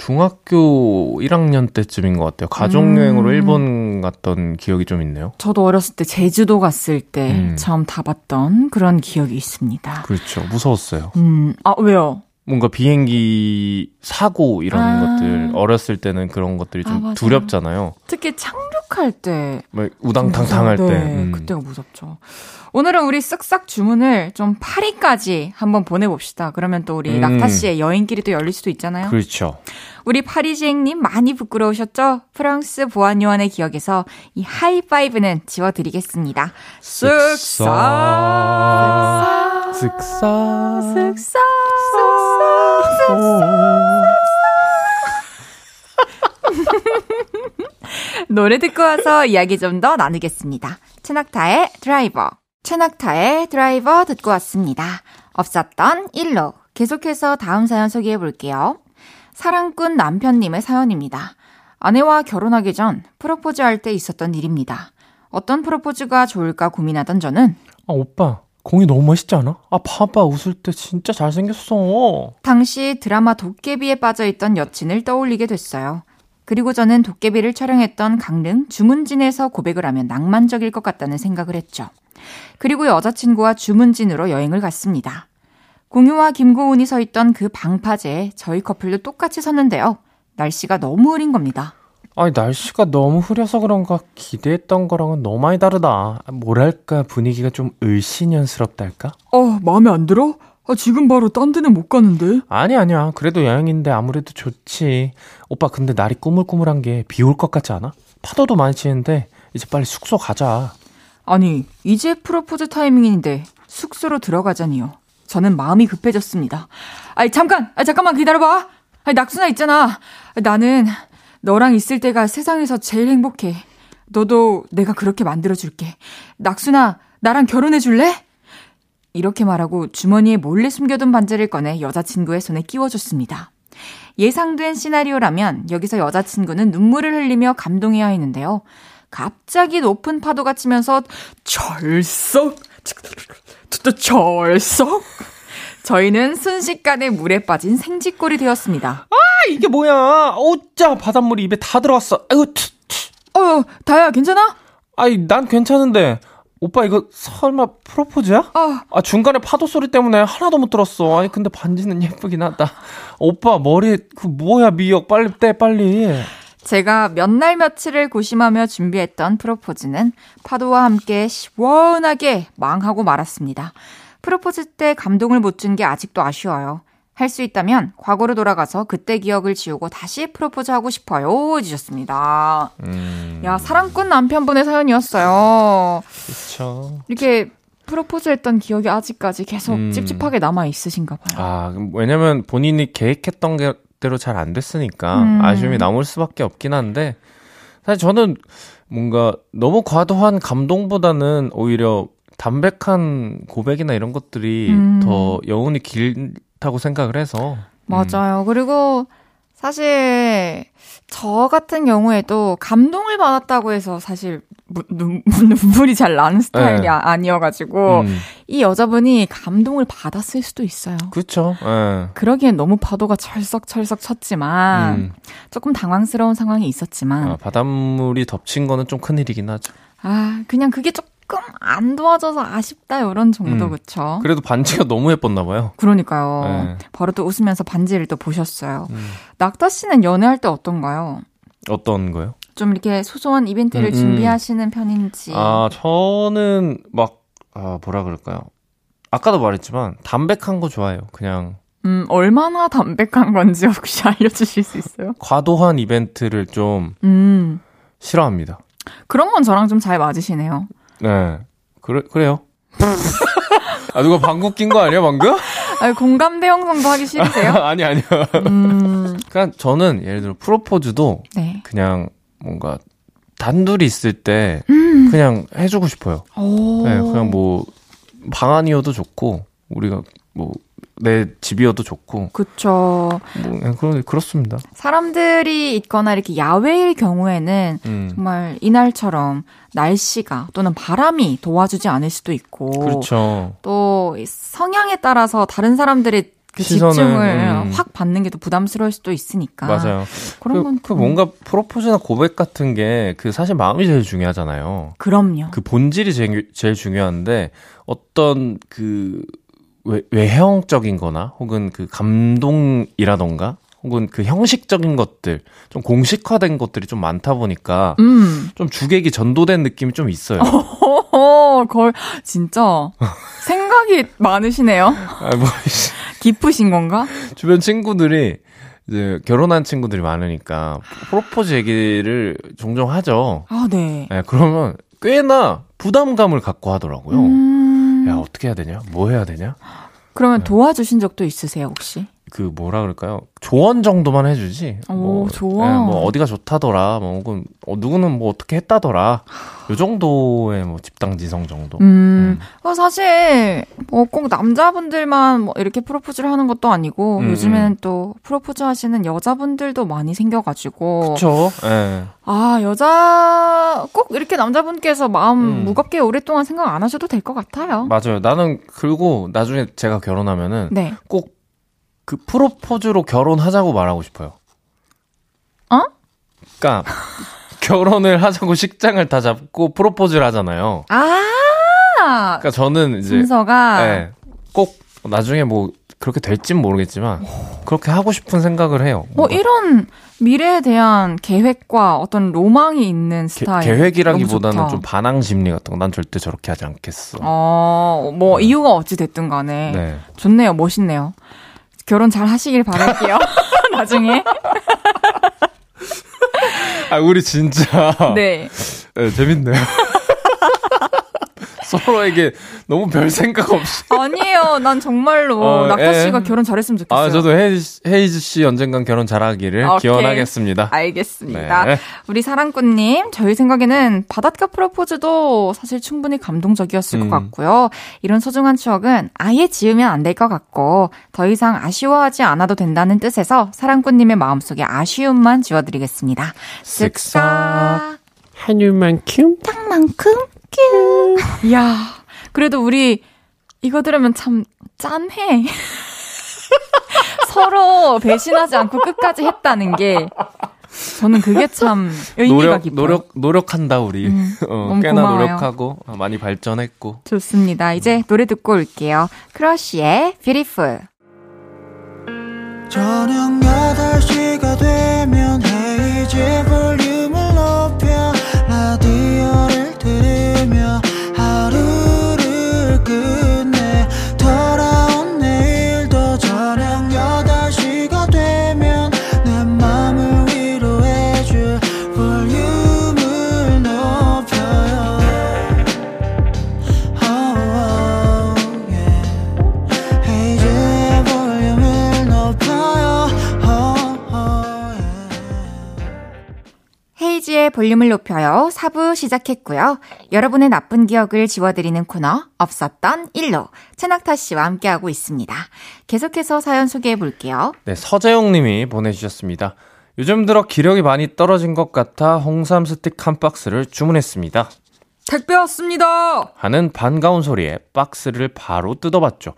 중학교 1학년 때쯤인 것 같아요. 가족여행으로 음. 일본 갔던 기억이 좀 있네요. 저도 어렸을 때 제주도 갔을 때 음. 처음 타봤던 그런 기억이 있습니다. 그렇죠. 무서웠어요. 음, 아, 왜요? 뭔가 비행기 사고 이런 아. 것들 어렸을 때는 그런 것들이 좀 아, 두렵잖아요. 특히 착륙할 때, 뭐 우당탕탕 할 때, 음. 그때가 무섭죠. 오늘은 우리 쓱싹 주문을 좀 파리까지 한번 보내봅시다. 그러면 또 우리 음. 낙타 씨의 여행길이 또 열릴 수도 있잖아요. 그렇죠. 우리 파리지행님 많이 부끄러우셨죠? 프랑스 보안요원의 기억에서 이 하이파이브는 지워드리겠습니다. 쓱싹, 쓱싹, 쓱싹, 쓱싹. 노래 듣고 와서 이야기 좀 더 나누겠습니다. 최낙타의 드라이버. 최낙타의 드라이버 듣고 왔습니다. 없었던 일로 계속해서 다음 사연 소개해 볼게요. 사랑꾼 남편님의 사연입니다. 아내와 결혼하기 전 프로포즈 할 때 있었던 일입니다. 어떤 프로포즈가 좋을까 고민하던 저는 아 오빠 공이 너무 멋있지 않아? 아 봐봐 웃을 때 진짜 잘생겼어. 당시 드라마 도깨비에 빠져있던 여친을 떠올리게 됐어요. 그리고 저는 도깨비를 촬영했던 강릉 주문진에서 고백을 하면 낭만적일 것 같다는 생각을 했죠. 그리고 여자친구와 주문진으로 여행을 갔습니다. 공유와 김고은이 서 있던 그 방파제에 저희 커플도 똑같이 섰는데요. 날씨가 너무 흐린 겁니다. 아니, 날씨가 너무 흐려서 그런가 기대했던 거랑은 너무 많이 다르다. 뭐랄까, 분위기가 좀 을씨년스럽달까? 어, 마음에 안 들어? 아, 지금 바로 딴 데는 못 가는데? 아니, 아니야. 그래도 여행인데 아무래도 좋지. 오빠, 근데 날이 꾸물꾸물한 게 비 올 것 같지 않아? 파도도 많이 치는데, 이제 빨리 숙소 가자. 아니, 이제 프로포즈 타이밍인데 숙소로 들어가자니요. 저는 마음이 급해졌습니다. 아니, 잠깐! 아, 잠깐만 기다려봐! 아니, 낙순아 있잖아. 나는 너랑 있을 때가 세상에서 제일 행복해. 너도 내가 그렇게 만들어줄게. 낙순아, 나랑 결혼해줄래? 이렇게 말하고 주머니에 몰래 숨겨둔 반지를 꺼내 여자친구의 손에 끼워줬습니다. 예상된 시나리오라면 여기서 여자친구는 눈물을 흘리며 감동해야 했는데요. 갑자기 높은 파도가 치면서 철썩 철썩 저희는 순식간에 물에 빠진 생쥐꼴이 되었습니다. 아 이게 뭐야? 오짜 바닷물이 입에 다 들어왔어. 아이고 치, 어 다야 괜찮아? 아이 난 괜찮은데 오빠 이거 설마 프로포즈야? 아, 아 중간에 파도 소리 때문에 하나도 못 들었어. 아니 근데 반지는 예쁘긴 하다. 오빠 머리 그 뭐야 미역 빨리 떼 빨리. 제가 몇 날 며칠을 고심하며 준비했던 프로포즈는 파도와 함께 시원하게 망하고 말았습니다. 프로포즈 때 감동을 못 준 게 아직도 아쉬워요. 할 수 있다면 과거로 돌아가서 그때 기억을 지우고 다시 프로포즈 하고 싶어요. 해주셨습니다. 음. 야, 사랑꾼 남편분의 사연이었어요. 그렇죠. 이렇게 프로포즈 했던 기억이 아직까지 계속 음. 찝찝하게 남아 있으신가 봐요. 아 왜냐면 본인이 계획했던 게 대로 잘 안 됐으니까 음. 아쉬움이 남을 수밖에 없긴 한데 사실 저는 뭔가 너무 과도한 감동보다는 오히려 담백한 고백이나 이런 것들이 음. 더 여운이 길다고 생각을 해서 맞아요. 그리고 사실 저 같은 경우에도 감동을 받았다고 해서 사실 무- 눈, 눈물이 잘 나는 스타일이 네. 아- 아니어가지고 음, 이 여자분이 감동을 받았을 수도 있어요. 그렇죠. 예. 그러기엔 너무 파도가 철썩철썩 쳤지만 음, 조금 당황스러운 상황이 있었지만 아, 바닷물이 덮친 거는 좀 큰 일이긴 하죠. 아 그냥 그게 조금 안 도와줘서 아쉽다 이런 정도 음. 그쵸? 그래도 반지가 너무 예뻤나 봐요. 그러니까요. 네. 바로 또 웃으면서 반지를 또 보셨어요. 음. 낙타 씨는 연애할 때 어떤가요? 어떤 거요? 좀 이렇게 소소한 이벤트를 음, 음. 준비하시는 편인지. 아, 저는 막, 아, 뭐라 그럴까요? 아까도 말했지만, 담백한 거 좋아해요. 그냥, 음, 얼마나 담백한 건지 혹시 알려주실 수 있어요? 과도한 이벤트를 좀 음, 싫어합니다. 그런 건 저랑 좀 잘 맞으시네요. 네. 그래, 그래요. 아, 누가 방구 낀 거 아니야, 방금? 아, 공감대 형성도 하기 싫으세요? 아니, 아니요. 음, 그러니까 저는 예를 들어 프로포즈도 네. 그냥 뭔가 단둘이 있을 때 음. 그냥 해주고 싶어요. 오. 네, 그냥 뭐, 방 안이어도 좋고, 우리가 뭐, 내 집이어도 좋고, 그쵸. 뭐, 네, 그러, 그렇습니다. 사람들이 있거나 이렇게 야외일 경우에는 음. 정말 이날처럼 날씨가 또는 바람이 도와주지 않을 수도 있고. 그렇죠. 또이 성향에 따라서 다른 사람들의 그 시선을, 집중을 음. 확 받는 게 또 부담스러울 수도 있으니까. 맞아요. 그런 그, 건그 좀- 뭔가 프로포즈나 고백 같은 게 그 사실 마음이 제일 중요하잖아요. 그럼요. 그 본질이 제일, 제일 중요한데 어떤 그 외, 외형적인 거나 혹은 그 감동이라던가 혹은 그 형식적인 것들 좀 공식화된 것들이 좀 많다 보니까 음. 좀 주객이 전도된 느낌이 좀 있어요. 허허, 걸 진짜 생각이 많으시네요. 아, 뭐, 깊으신 건가? 주변 친구들이 이제 결혼한 친구들이 많으니까 프로포즈 얘기를 종종 하죠. 아, 네. 네, 그러면 꽤나 부담감을 갖고 하더라고요. 음. 야, 어떻게 해야 되냐? 뭐 해야 되냐? 그러면 도와주신 적도 있으세요, 혹시? 그 뭐라 그럴까요? 조언 정도만 해주지. 오, 뭐, 조언. 예, 뭐 어디가 좋다더라. 뭐 혹은 어, 누구는 뭐 어떻게 했다더라. 요 정도의 뭐 집당지성 정도. 음. 어, 사실 뭐 꼭 남자분들만 뭐 이렇게 프로포즈를 하는 것도 아니고 음, 요즘에는 또 프로포즈 하시는 여자분들도 많이 생겨가지고 그쵸? 예. 아 여자 꼭 이렇게 남자분께서 마음 음. 무겁게 오랫동안 생각 안 하셔도 될 것 같아요. 맞아요. 나는 그리고 나중에 제가 결혼하면은 네. 꼭 그 프로포즈로 결혼하자고 말하고 싶어요. 어? 그러니까 결혼을 하자고 식장을 다 잡고 프로포즈를 하잖아요. 아 그러니까 저는 이제 순서가 예, 꼭 나중에 뭐 그렇게 될진 모르겠지만 그렇게 하고 싶은 생각을 해요. 뭐 뭔가 이런 미래에 대한 계획과 어떤 로망이 있는 게- 스타일. 계획이라기보다는 너무 좋다. 좀 반항 심리 같은 거. 난 절대 저렇게 하지 않겠어. 어, 뭐 네. 이유가 어찌 됐든 간에 네. 좋네요. 멋있네요. 결혼 잘 하시길 바랄게요. 나중에. 아 우리 진짜 네. 네, 재밌네요. 서로에게 너무 별 생각 없이. 아니에요. 난 정말로 어, 낙타 예. 씨가 결혼 잘했으면 좋겠어요. 아 저도 헤이즈, 헤이즈 씨 언젠간 결혼 잘하기를 오케이. 기원하겠습니다. 알겠습니다. 네. 우리 사랑꾼님, 저희 생각에는 바닷가 프로포즈도 사실 충분히 감동적이었을 음. 것 같고요. 이런 소중한 추억은 아예 지으면 안 될 것 같고, 더 이상 아쉬워하지 않아도 된다는 뜻에서 사랑꾼님의 마음속에 아쉬움만 지워드리겠습니다. 쓱싹. 하늘만큼 땅만큼 큐. 이야, 그래도 우리 이거 들으면 참 짠해. 서로 배신하지 않고 끝까지 했다는 게 저는 그게 참 의미가 노력, 깊어요. 노력, 노력한다, 우리. 음, 어, 꽤나 고마워요. 노력하고, 어, 많이 발전했고. 좋습니다. 이제 노래 듣고 올게요. 크러쉬의 Beautiful. 저녁 8시가 되면 헤이즈 볼륨 헤이지의 볼륨을 높여요. 4부 시작했고요. 여러분의 나쁜 기억을 지워드리는 코너 없었던 일로 최낙타 씨와 함께하고 있습니다. 계속해서 사연 소개해 볼게요. 네, 서재용 님이 보내주셨습니다. 요즘 들어 기력이 많이 떨어진 것 같아 홍삼 스틱 한 박스를 주문했습니다. 택배 왔습니다. 하는 반가운 소리에 박스를 바로 뜯어봤죠.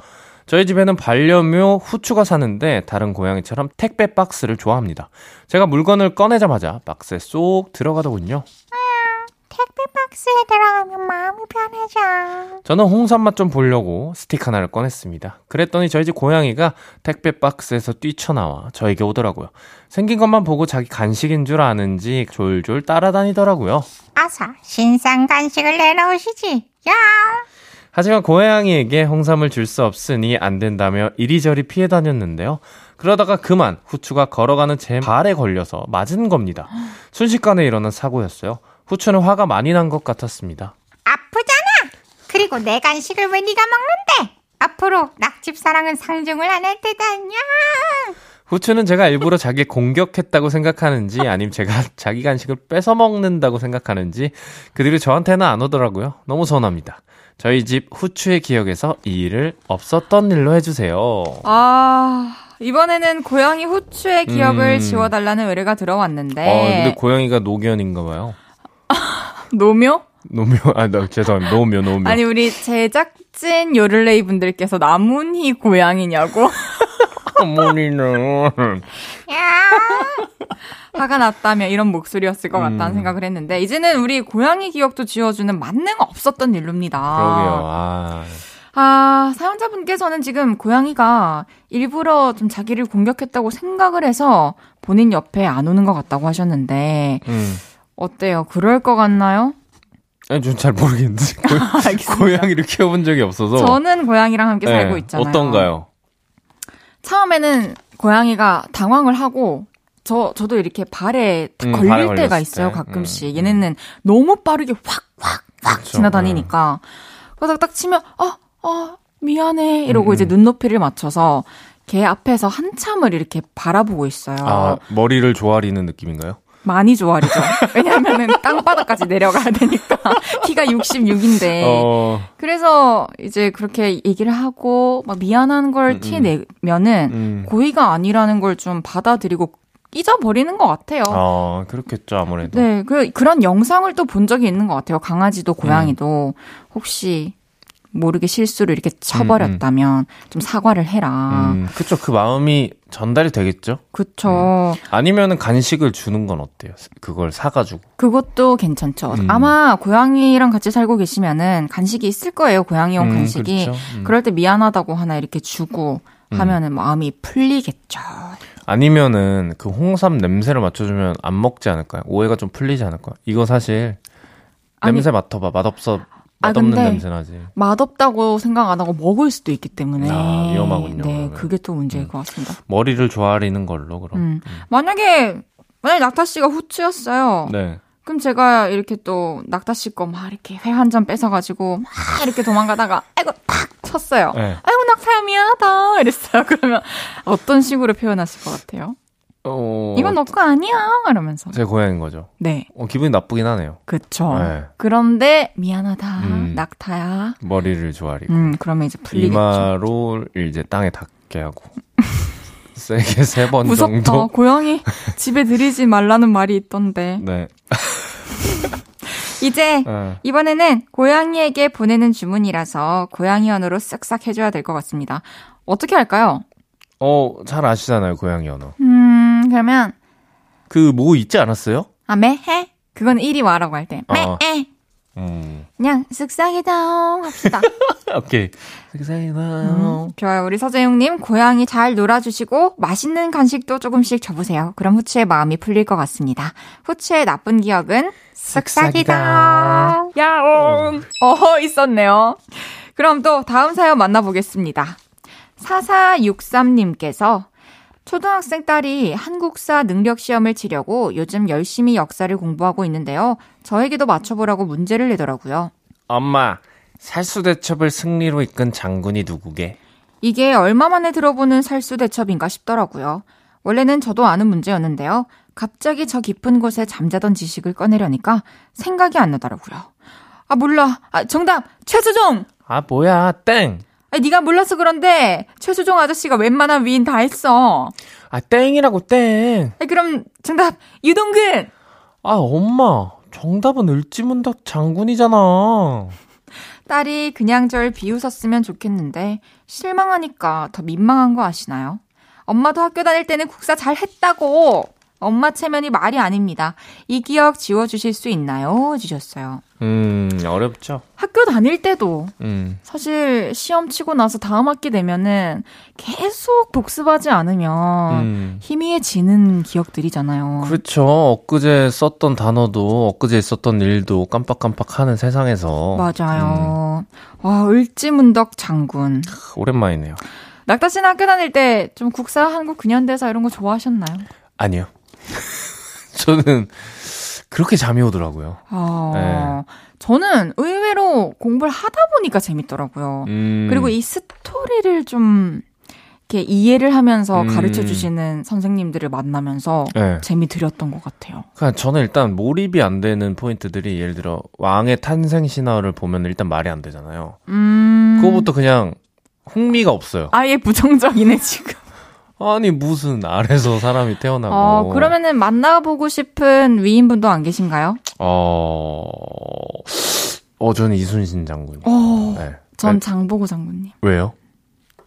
저희 집에는 반려묘 후추가 사는데 다른 고양이처럼 택배 박스를 좋아합니다. 제가 물건을 꺼내자마자 박스에 쏙 들어가더군요. 택배 박스에 들어가면 마음이 편해져. 저는 홍삼 맛 좀 보려고 스틱 하나를 꺼냈습니다. 그랬더니 저희 집 고양이가 택배 박스에서 뛰쳐나와 저에게 오더라고요. 생긴 것만 보고 자기 간식인 줄 아는지 졸졸 따라다니더라고요. 아사, 신상 간식을 내놓으시지. 야! 하지만 고양이에게 홍삼을 줄 수 없으니 안 된다며 이리저리 피해 다녔는데요. 그러다가 그만 후추가 걸어가는 제 발에 걸려서 맞은 겁니다. 순식간에 일어난 사고였어요. 후추는 화가 많이 난 것 같았습니다. 아프잖아. 그리고 내 간식을 왜 네가 먹는데? 앞으로 낙집 사랑은 상종을 안 할 테다냐. 후추는 제가 일부러 자기 공격했다고 생각하는지 아니면 제가 자기 간식을 뺏어 먹는다고 생각하는지 그 뒤로 저한테는 안 오더라고요. 너무 서운합니다. 저희 집 후추의 기억에서 이 일을 없었던 일로 해주세요. 아, 이번에는 고양이 후추의 기억을 음. 지워달라는 의뢰가 들어왔는데. 어, 근데 고양이가 노견인가 봐요. 노묘? 노묘, 아, 나, 죄송합니다. 노묘, 노묘. 아니, 우리 제작 진 요를레이 분들께서 나문희 고양이냐고 어머니는. 화가 났다면 이런 목소리였을 것 같다는 음. 생각을 했는데, 이제는 우리 고양이 기억도 지워주는 만능 없었던 일로입니다. 그러게요, 아. 아, 사연자분께서는 지금 고양이가 일부러 좀 자기를 공격했다고 생각을 해서 본인 옆에 안 오는 것 같다고 하셨는데, 음. 어때요? 그럴 것 같나요? 아니, 전잘 모르겠는데. 고. 고양이를 키워본 적이 없어서. 저는 고양이랑 함께 네, 살고 있잖아요. 어떤가요? 처음에는 고양이가 당황을 하고 저 저도 이렇게 발에 탁 음, 걸릴 발에 때가 있어요 때. 가끔씩 음, 얘네는 너무 빠르게 확 확확 그렇죠. 지나다니니까 그래서 딱 치면 어어 미안해 이러고 음, 이제 음. 눈높이를 맞춰서 걔 앞에서 한참을 이렇게 바라보고 있어요. 아, 머리를 조아리는 느낌인가요? 많이 좋아리죠. 왜냐하면은 땅바닥까지 내려가야 되니까 키가 66인데 어, 그래서 이제 그렇게 얘기를 하고 막 미안한 걸 음, 티 내면은 음. 고의가 아니라는 걸 좀 받아들이고 잊어버리는 것 같아요. 아, 그렇겠죠, 아무래도. 네, 그 그런 영상을 또 본 적이 있는 것 같아요. 강아지도 고양이도 혹시 모르게 실수를 이렇게 쳐버렸다면 좀 사과를 해라. 음, 그쵸. 그 마음이 전달이 되겠죠? 그쵸. 아니면은 간식을 주는 건 어때요? 그걸 사가지고. 그것도 괜찮죠. 음. 아마 고양이랑 같이 살고 계시면은 간식이 있을 거예요. 고양이용 음, 간식이. 그렇죠. 음. 그럴 때 미안하다고 하나 이렇게 주고 음. 하면은 마음이 풀리겠죠. 아니면은 그 홍삼 냄새를 맞춰주면 안 먹지 않을까요? 오해가 좀 풀리지 않을까요? 이거 사실 아니- 냄새 맡아봐. 맛없어. 아, 맛없는 근데 냄새 나지. 맛없다고 생각 안 하고 먹을 수도 있기 때문에. 아, 위험하군요, 네, 그러면. 그게 또 문제일 음. 것 같습니다. 머리를 조아리는 걸로 그럼. 음. 만약에, 만약에 낙타 씨가 후추였어요. 네. 그럼 제가 이렇게 또 낙타 씨 거 막 이렇게 회 한 잔 뺏어가지고 막 이렇게 도망가다가 아이고 탁 쳤어요. 네. 아이고 낙타야 미안하다 이랬어요. 그러면 어떤 식으로 표현하실 것 같아요? 어, 이건 너거 아니야 이러면서. 제 고향인 거죠. 네, 어, 기분이 나쁘긴 하네요. 그쵸. 네. 그런데 미안하다 음. 낙타야. 머리를 조아리고. 음, 그러면 이제 풀리겠죠. 이마로 이제 땅에 닿게 하고. 세게 세번 무섭다. 정도. 고양이 집에 들이지 말라는 말이 있던데. 네. 이제 어. 이번에는 고양이에게 보내는 주문이라서 고양이 언어로 쓱싹 해줘야 될 것 같습니다. 어떻게 할까요? 어, 잘 아시잖아요, 고양이 언어. 음, 그러면 그 뭐 있지 않았어요? 아, 매해? 그건 이리 와라고 할 때. 매해. 어. 음. 그냥 쓱싹이다 합시다. 오케이. 쓱싹이다. 음, 좋아요. 우리 서재용님, 고양이 잘 놀아주시고, 맛있는 간식도 조금씩 줘보세요. 그럼 후추의 마음이 풀릴 것 같습니다. 후추의 나쁜 기억은 쓱싹이다. 야옹. 어, 있었네요. 그럼 또 다음 사연 만나보겠습니다. 4463님께서 초등학생 딸이 한국사 능력 시험을 치려고 요즘 열심히 역사를 공부하고 있는데요. 저에게도 맞춰보라고 문제를 내더라고요. 엄마, 살수대첩을 승리로 이끈 장군이 누구게? 이게 얼마 만에 들어보는 살수대첩인가 싶더라고요. 원래는 저도 아는 문제였는데요. 갑자기 저 깊은 곳에 잠자던 지식을 꺼내려니까 생각이 안 나더라고요. 아 몰라. 아, 정답 최수종. 아, 뭐야, 땡! 아, 네가 몰라서 그런데 최수종 아저씨가 웬만한 위인 다 했어. 아, 땡이라고, 땡! 아, 그럼 정답 유동근. 아, 엄마, 정답은 을지문덕 장군이잖아. 딸이 그냥 절 비웃었으면 좋겠는데 실망하니까 더 민망한 거 아시나요? 엄마도 학교 다닐 때는 국사 잘 했다고. 엄마 체면이 말이 아닙니다. 이 기억 지워주실 수 있나요? 주셨어요. 음, 어렵죠. 학교 다닐 때도 음. 사실 시험 치고 나서 다음 학기 되면은 계속 복습하지 않으면 음. 희미해지는 기억들이잖아요. 그렇죠. 엊그제 썼던 단어도 엊그제 있었던 일도 깜빡깜빡 하는 세상에서. 맞아요. 와, 을지문덕 장군. 음, 오랜만이네요. 낙타 씨는 학교 다닐 때 좀 국사, 한국 근현대사 이런 거 좋아하셨나요? 아니요. 저는 그렇게 잠이 오더라고요. 아, 네. 저는 의외로 공부를 하다 보니까 재밌더라고요. 음. 그리고 이 스토리를 좀 이렇게 이해를 하면서 음. 가르쳐 주시는 선생님들을 만나면서 네. 재미 들였던 것 같아요. 그러니까 저는 일단 몰입이 안 되는 포인트들이 예를 들어 왕의 탄생 신화를 보면 일단 말이 안 되잖아요. 음. 그거부터 그냥 흥미가 없어요. 아예 부정적이네, 지금. 아니 무슨 알에서 사람이 태어나고. 어, 그러면은 만나보고 싶은 위인분도 안 계신가요? 어, 어 저는 이순신 장군. 어, 네. 전 네. 장보고 장군님. 왜요?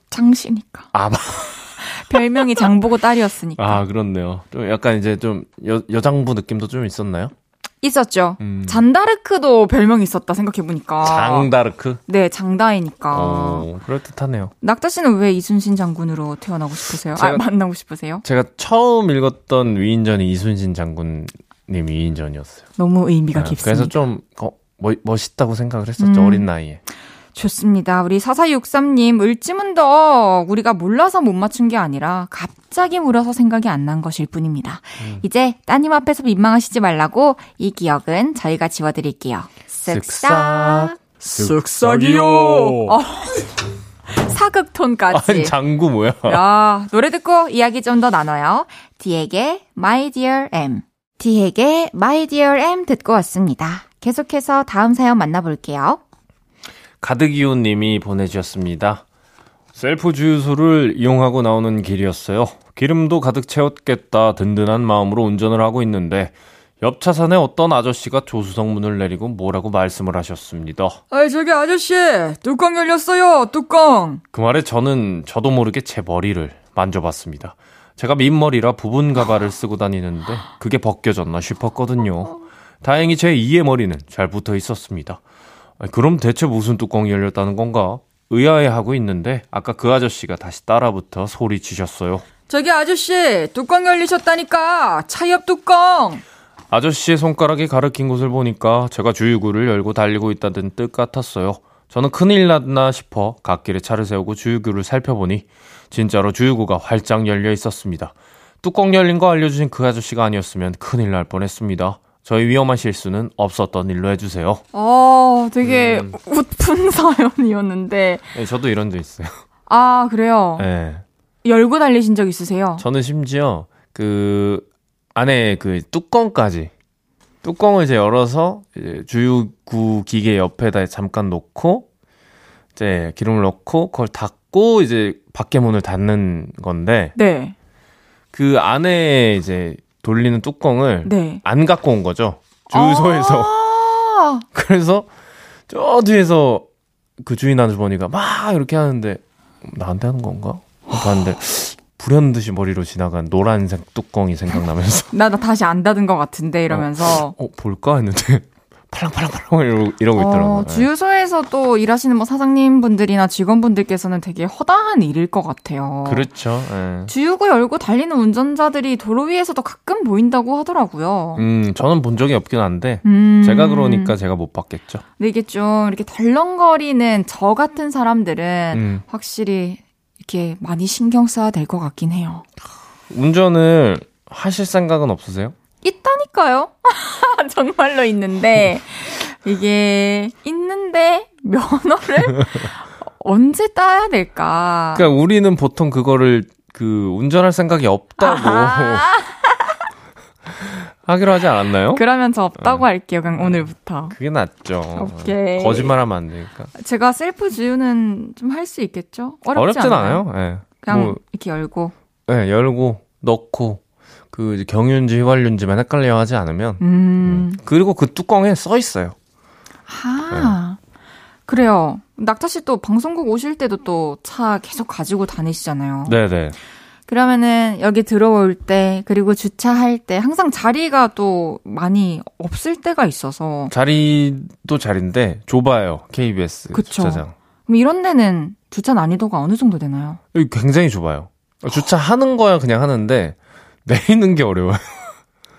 장씨니까. 아, 마- 별명이 장보고 딸이었으니까. 아 그렇네요. 좀 약간 이제 좀 여, 여장부 느낌도 좀 있었나요? 있었죠. 음. 잔다르크도 별명이 있었다 생각해보니까. 장다르크. 네, 장다이니까. 어, 그럴 듯하네요. 낙타 씨는 왜 이순신 장군으로 태어나고 싶으세요? 아, 제가- 만나고 싶으세요? 제가 처음 읽었던 위인전이 이순신 장군님 위인전이었어요. 너무 의미가 네, 깊습니다. 그래서 좀 어, 멋, 멋있다고 생각을 했었죠 음. 어린 나이에. 좋습니다. 우리 4463님, 을지문덕 우리가 몰라서 못 맞춘 게 아니라 갑자기 물어서 생각이 안 난 것일 뿐입니다. 음. 이제 따님 앞에서 민망하시지 말라고 이 기억은 저희가 지워드릴게요. 쓱싹. 쓱싹이요. 어, 사극톤까지. 아니 장구 뭐야? 야, 노래 듣고 이야기 좀 더 나눠요. 디에게 My Dear M. 디에게 My Dear M 듣고 왔습니다. 계속해서 다음 사연 만나볼게요. 가득이온 님이 보내주셨습니다. 셀프 주유소를 이용하고 나오는 길이었어요. 기름도 가득 채웠겠다 든든한 마음으로 운전을 하고 있는데 옆 차선에 어떤 아저씨가 조수석 문을 내리고 뭐라고 말씀을 하셨습니다. 아이, 저기 아저씨, 뚜껑 열렸어요, 뚜껑. 그 말에 저는 저도 모르게 제 머리를 만져봤습니다. 제가 민머리라 부분 가발을 쓰고 다니는데 그게 벗겨졌나 싶었거든요. 다행히 제 이의 머리는 잘 붙어 있었습니다. 그럼 대체 무슨 뚜껑이 열렸다는 건가? 의아해하고 있는데 아까 그 아저씨가 다시 따라붙어 소리치셨어요. 저기 아저씨, 뚜껑 열리셨다니까. 차 옆 뚜껑. 아저씨의 손가락이 가리킨 곳을 보니까 제가 주유구를 열고 달리고 있다는 뜻 같았어요. 저는 큰일 났나 싶어 갓길에 차를 세우고 주유구를 살펴보니 진짜로 주유구가 활짝 열려 있었습니다. 뚜껑 열린 거 알려주신 그 아저씨가 아니었으면 큰일 날 뻔했습니다. 저희 위험한 실수는 없었던 일로 해주세요. 어, 되게 음. 웃픈 사연이었는데. 네, 저도 이런 적 있어요. 아, 그래요? 네. 열고 달리신 적 있으세요? 저는 심지어 그 안에 그 뚜껑까지 뚜껑을 이제 열어서 이제 주유구 기계 옆에다 잠깐 놓고 이제 기름을 넣고 그걸 닫고 이제 밖에 문을 닫는 건데 네. 그 안에 이제 돌리는 뚜껑을 네. 안 갖고 온 거죠. 주유소에서. 아, 그래서 저 뒤에서 그 주인 아주머니가 막 이렇게 하는데 나한테 하는 건가? 봤는데 불현듯이 머리로 지나간 노란색 뚜껑이 생각나면서. 나, 나 다시 안 닫은 것 같은데 이러면서. 어 볼까? 했는데 팔랑팔랑팔랑 이러고, 이러고 있더라고요. 어, 주유소에서 또 일하시는 뭐 사장님 분들이나 직원분들께서는 되게 허다한 일일 것 같아요. 그렇죠. 예. 주유구 열고 달리는 운전자들이 도로 위에서도 가끔 보인다고 하더라고요. 음 저는 본 적이 없긴 한데 음. 제가 그러니까 제가 못 봤겠죠. 근데 이게 좀 이렇게 덜렁거리는 저 같은 사람들은 음. 확실히 이렇게 많이 신경 써야 될 것 같긴 해요. 운전을 하실 생각은 없으세요? 있다니까요. 정말로 있는데 이게 있는데 면허를 언제 따야 될까? 그러니까 우리는 보통 그거를 그 운전할 생각이 없다고. 하기로 하지 않았나요? 그러면 저 없다고 어. 할게요. 그냥 오늘부터. 그게 낫죠. 오케이. 거짓말하면 안 되니까. 제가 셀프 주유는 좀 할 수 있겠죠? 어렵지 어렵진 않아요. 않아요. 예. 그냥 뭐, 이렇게 열고. 예, 열고 넣고 그 경유인지 휘발유인지만 헷갈려 하지 않으면 음. 그리고 그 뚜껑에 써 있어요. 아. 그래요. 낙타 씨 또 방송국 오실 때도 또 차 계속 가지고 다니시잖아요. 네, 네. 그러면은 여기 들어올 때 그리고 주차할 때 항상 자리가 또 많이 없을 때가 있어서 자리도 자리인데 좁아요. KBS 그쵸. 주차장. 그럼 이런 데는 주차 난이도가 어느 정도 되나요? 여기 굉장히 좁아요. 주차하는 거야 그냥 하는데 내리는 게 어려워요.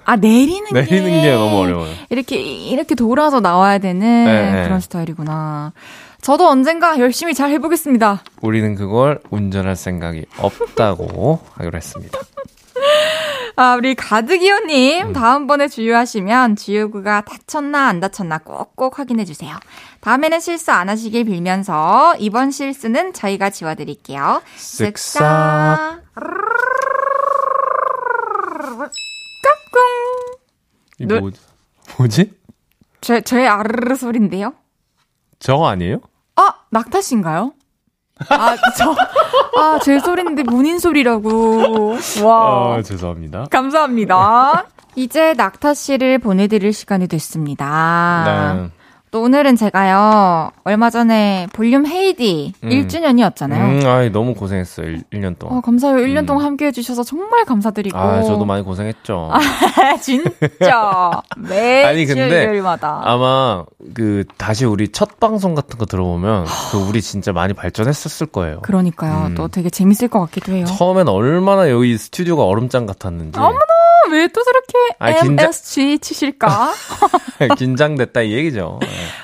아 내리는 게 내리는 게 너무 어려워요. 이렇게 이렇게 돌아서 나와야 되는 네, 네. 그런 스타일이구나. 저도 언젠가 열심히 잘 해보겠습니다. 우리는 그걸 운전할 생각이 없다고 하기로 했습니다. 아, 우리 가드기호님, 음. 다음번에 주유하시면 주유구가 닫혔나 안 닫혔나 꼭꼭 확인해주세요. 다음에는 실수 안 하시길 빌면서 이번 실수는 저희가 지워드릴게요. 쓱싹. 이 네. 뭐, 뭐지? 제, 제 아르르 소리인데요? 저거 아니에요? 아, 낙타씨인가요? 아, 저, 아, 제 소리인데 본인 소리라고. 와. 아, 죄송합니다. 감사합니다. 이제 낙타 씨를 보내드릴 시간이 됐습니다. 네. 또 오늘은 제가요, 얼마 전에 볼륨 헤이디 음. 1주년이었잖아요. 음, 아이, 너무 고생했어요. 1, 년 동안. 어, 감사해요. 1년 음. 동안 함께 해주셔서 정말 감사드리고. 아, 저도 많이 고생했죠. 진짜. 매주 아니, 근데 일요일마다. 아마 그 다시 우리 첫 방송 같은 거 들어보면 그 우리 진짜 많이 발전했었을 거예요. 그러니까요. 음. 또 되게 재밌을 것 같기도 해요. 처음엔 얼마나 여기 스튜디오가 얼음장 같았는지 어머나! 왜 또 저렇게 아, 긴장- MSG 치실까? 긴장됐다 이 얘기죠.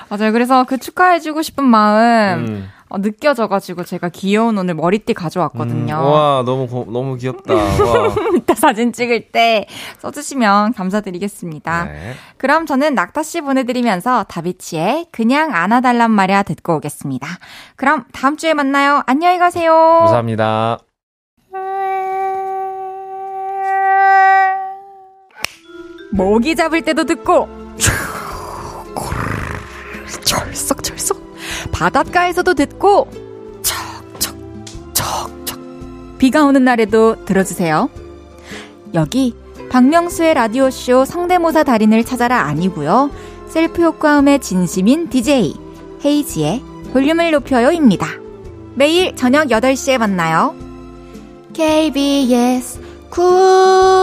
맞아요. 그래서 그 축하해주고 싶은 마음 음. 어, 느껴져가지고 제가 귀여운 오늘 머리띠 가져왔거든요. 음, 와 너무 고- 너무 귀엽다. 와. 이따 사진 찍을 때 써주시면 감사드리겠습니다. 네. 그럼 저는 낙타 씨 보내드리면서 다비치의 그냥 안아달란 말이야 듣고 오겠습니다. 그럼 다음 주에 만나요. 안녕히 가세요. 감사합니다. 모기 잡을 때도 듣고 철썩철썩 바닷가에서도 듣고 척척 척척 비가 오는 날에도 들어주세요. 여기 박명수의 라디오쇼 성대모사 달인을 찾아라 아니고요. 셀프 효과음의 진심인 DJ 헤이즈의 볼륨을 높여요입니다. 매일 저녁 8시에 만나요. KBS 쿨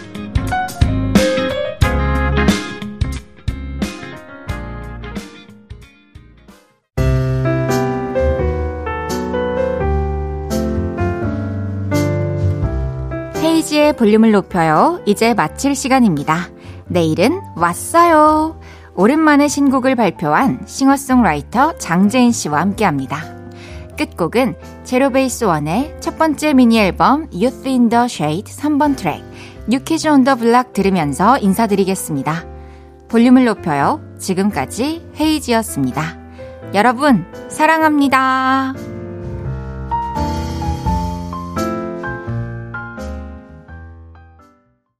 볼륨을 높여요. 이제 마칠 시간입니다. 내일은 왔어요. 오랜만에 신곡을 발표한 싱어송라이터 장재인 씨와 함께 합니다. 끝곡은 제로베이스 원의 첫 번째 미니 앨범 Youth in the Shade 3번 트랙 New Kidz on the Block 들으면서 인사드리겠습니다. 볼륨을 높여요. 지금까지 헤이즈였습니다. 여러분, 사랑합니다.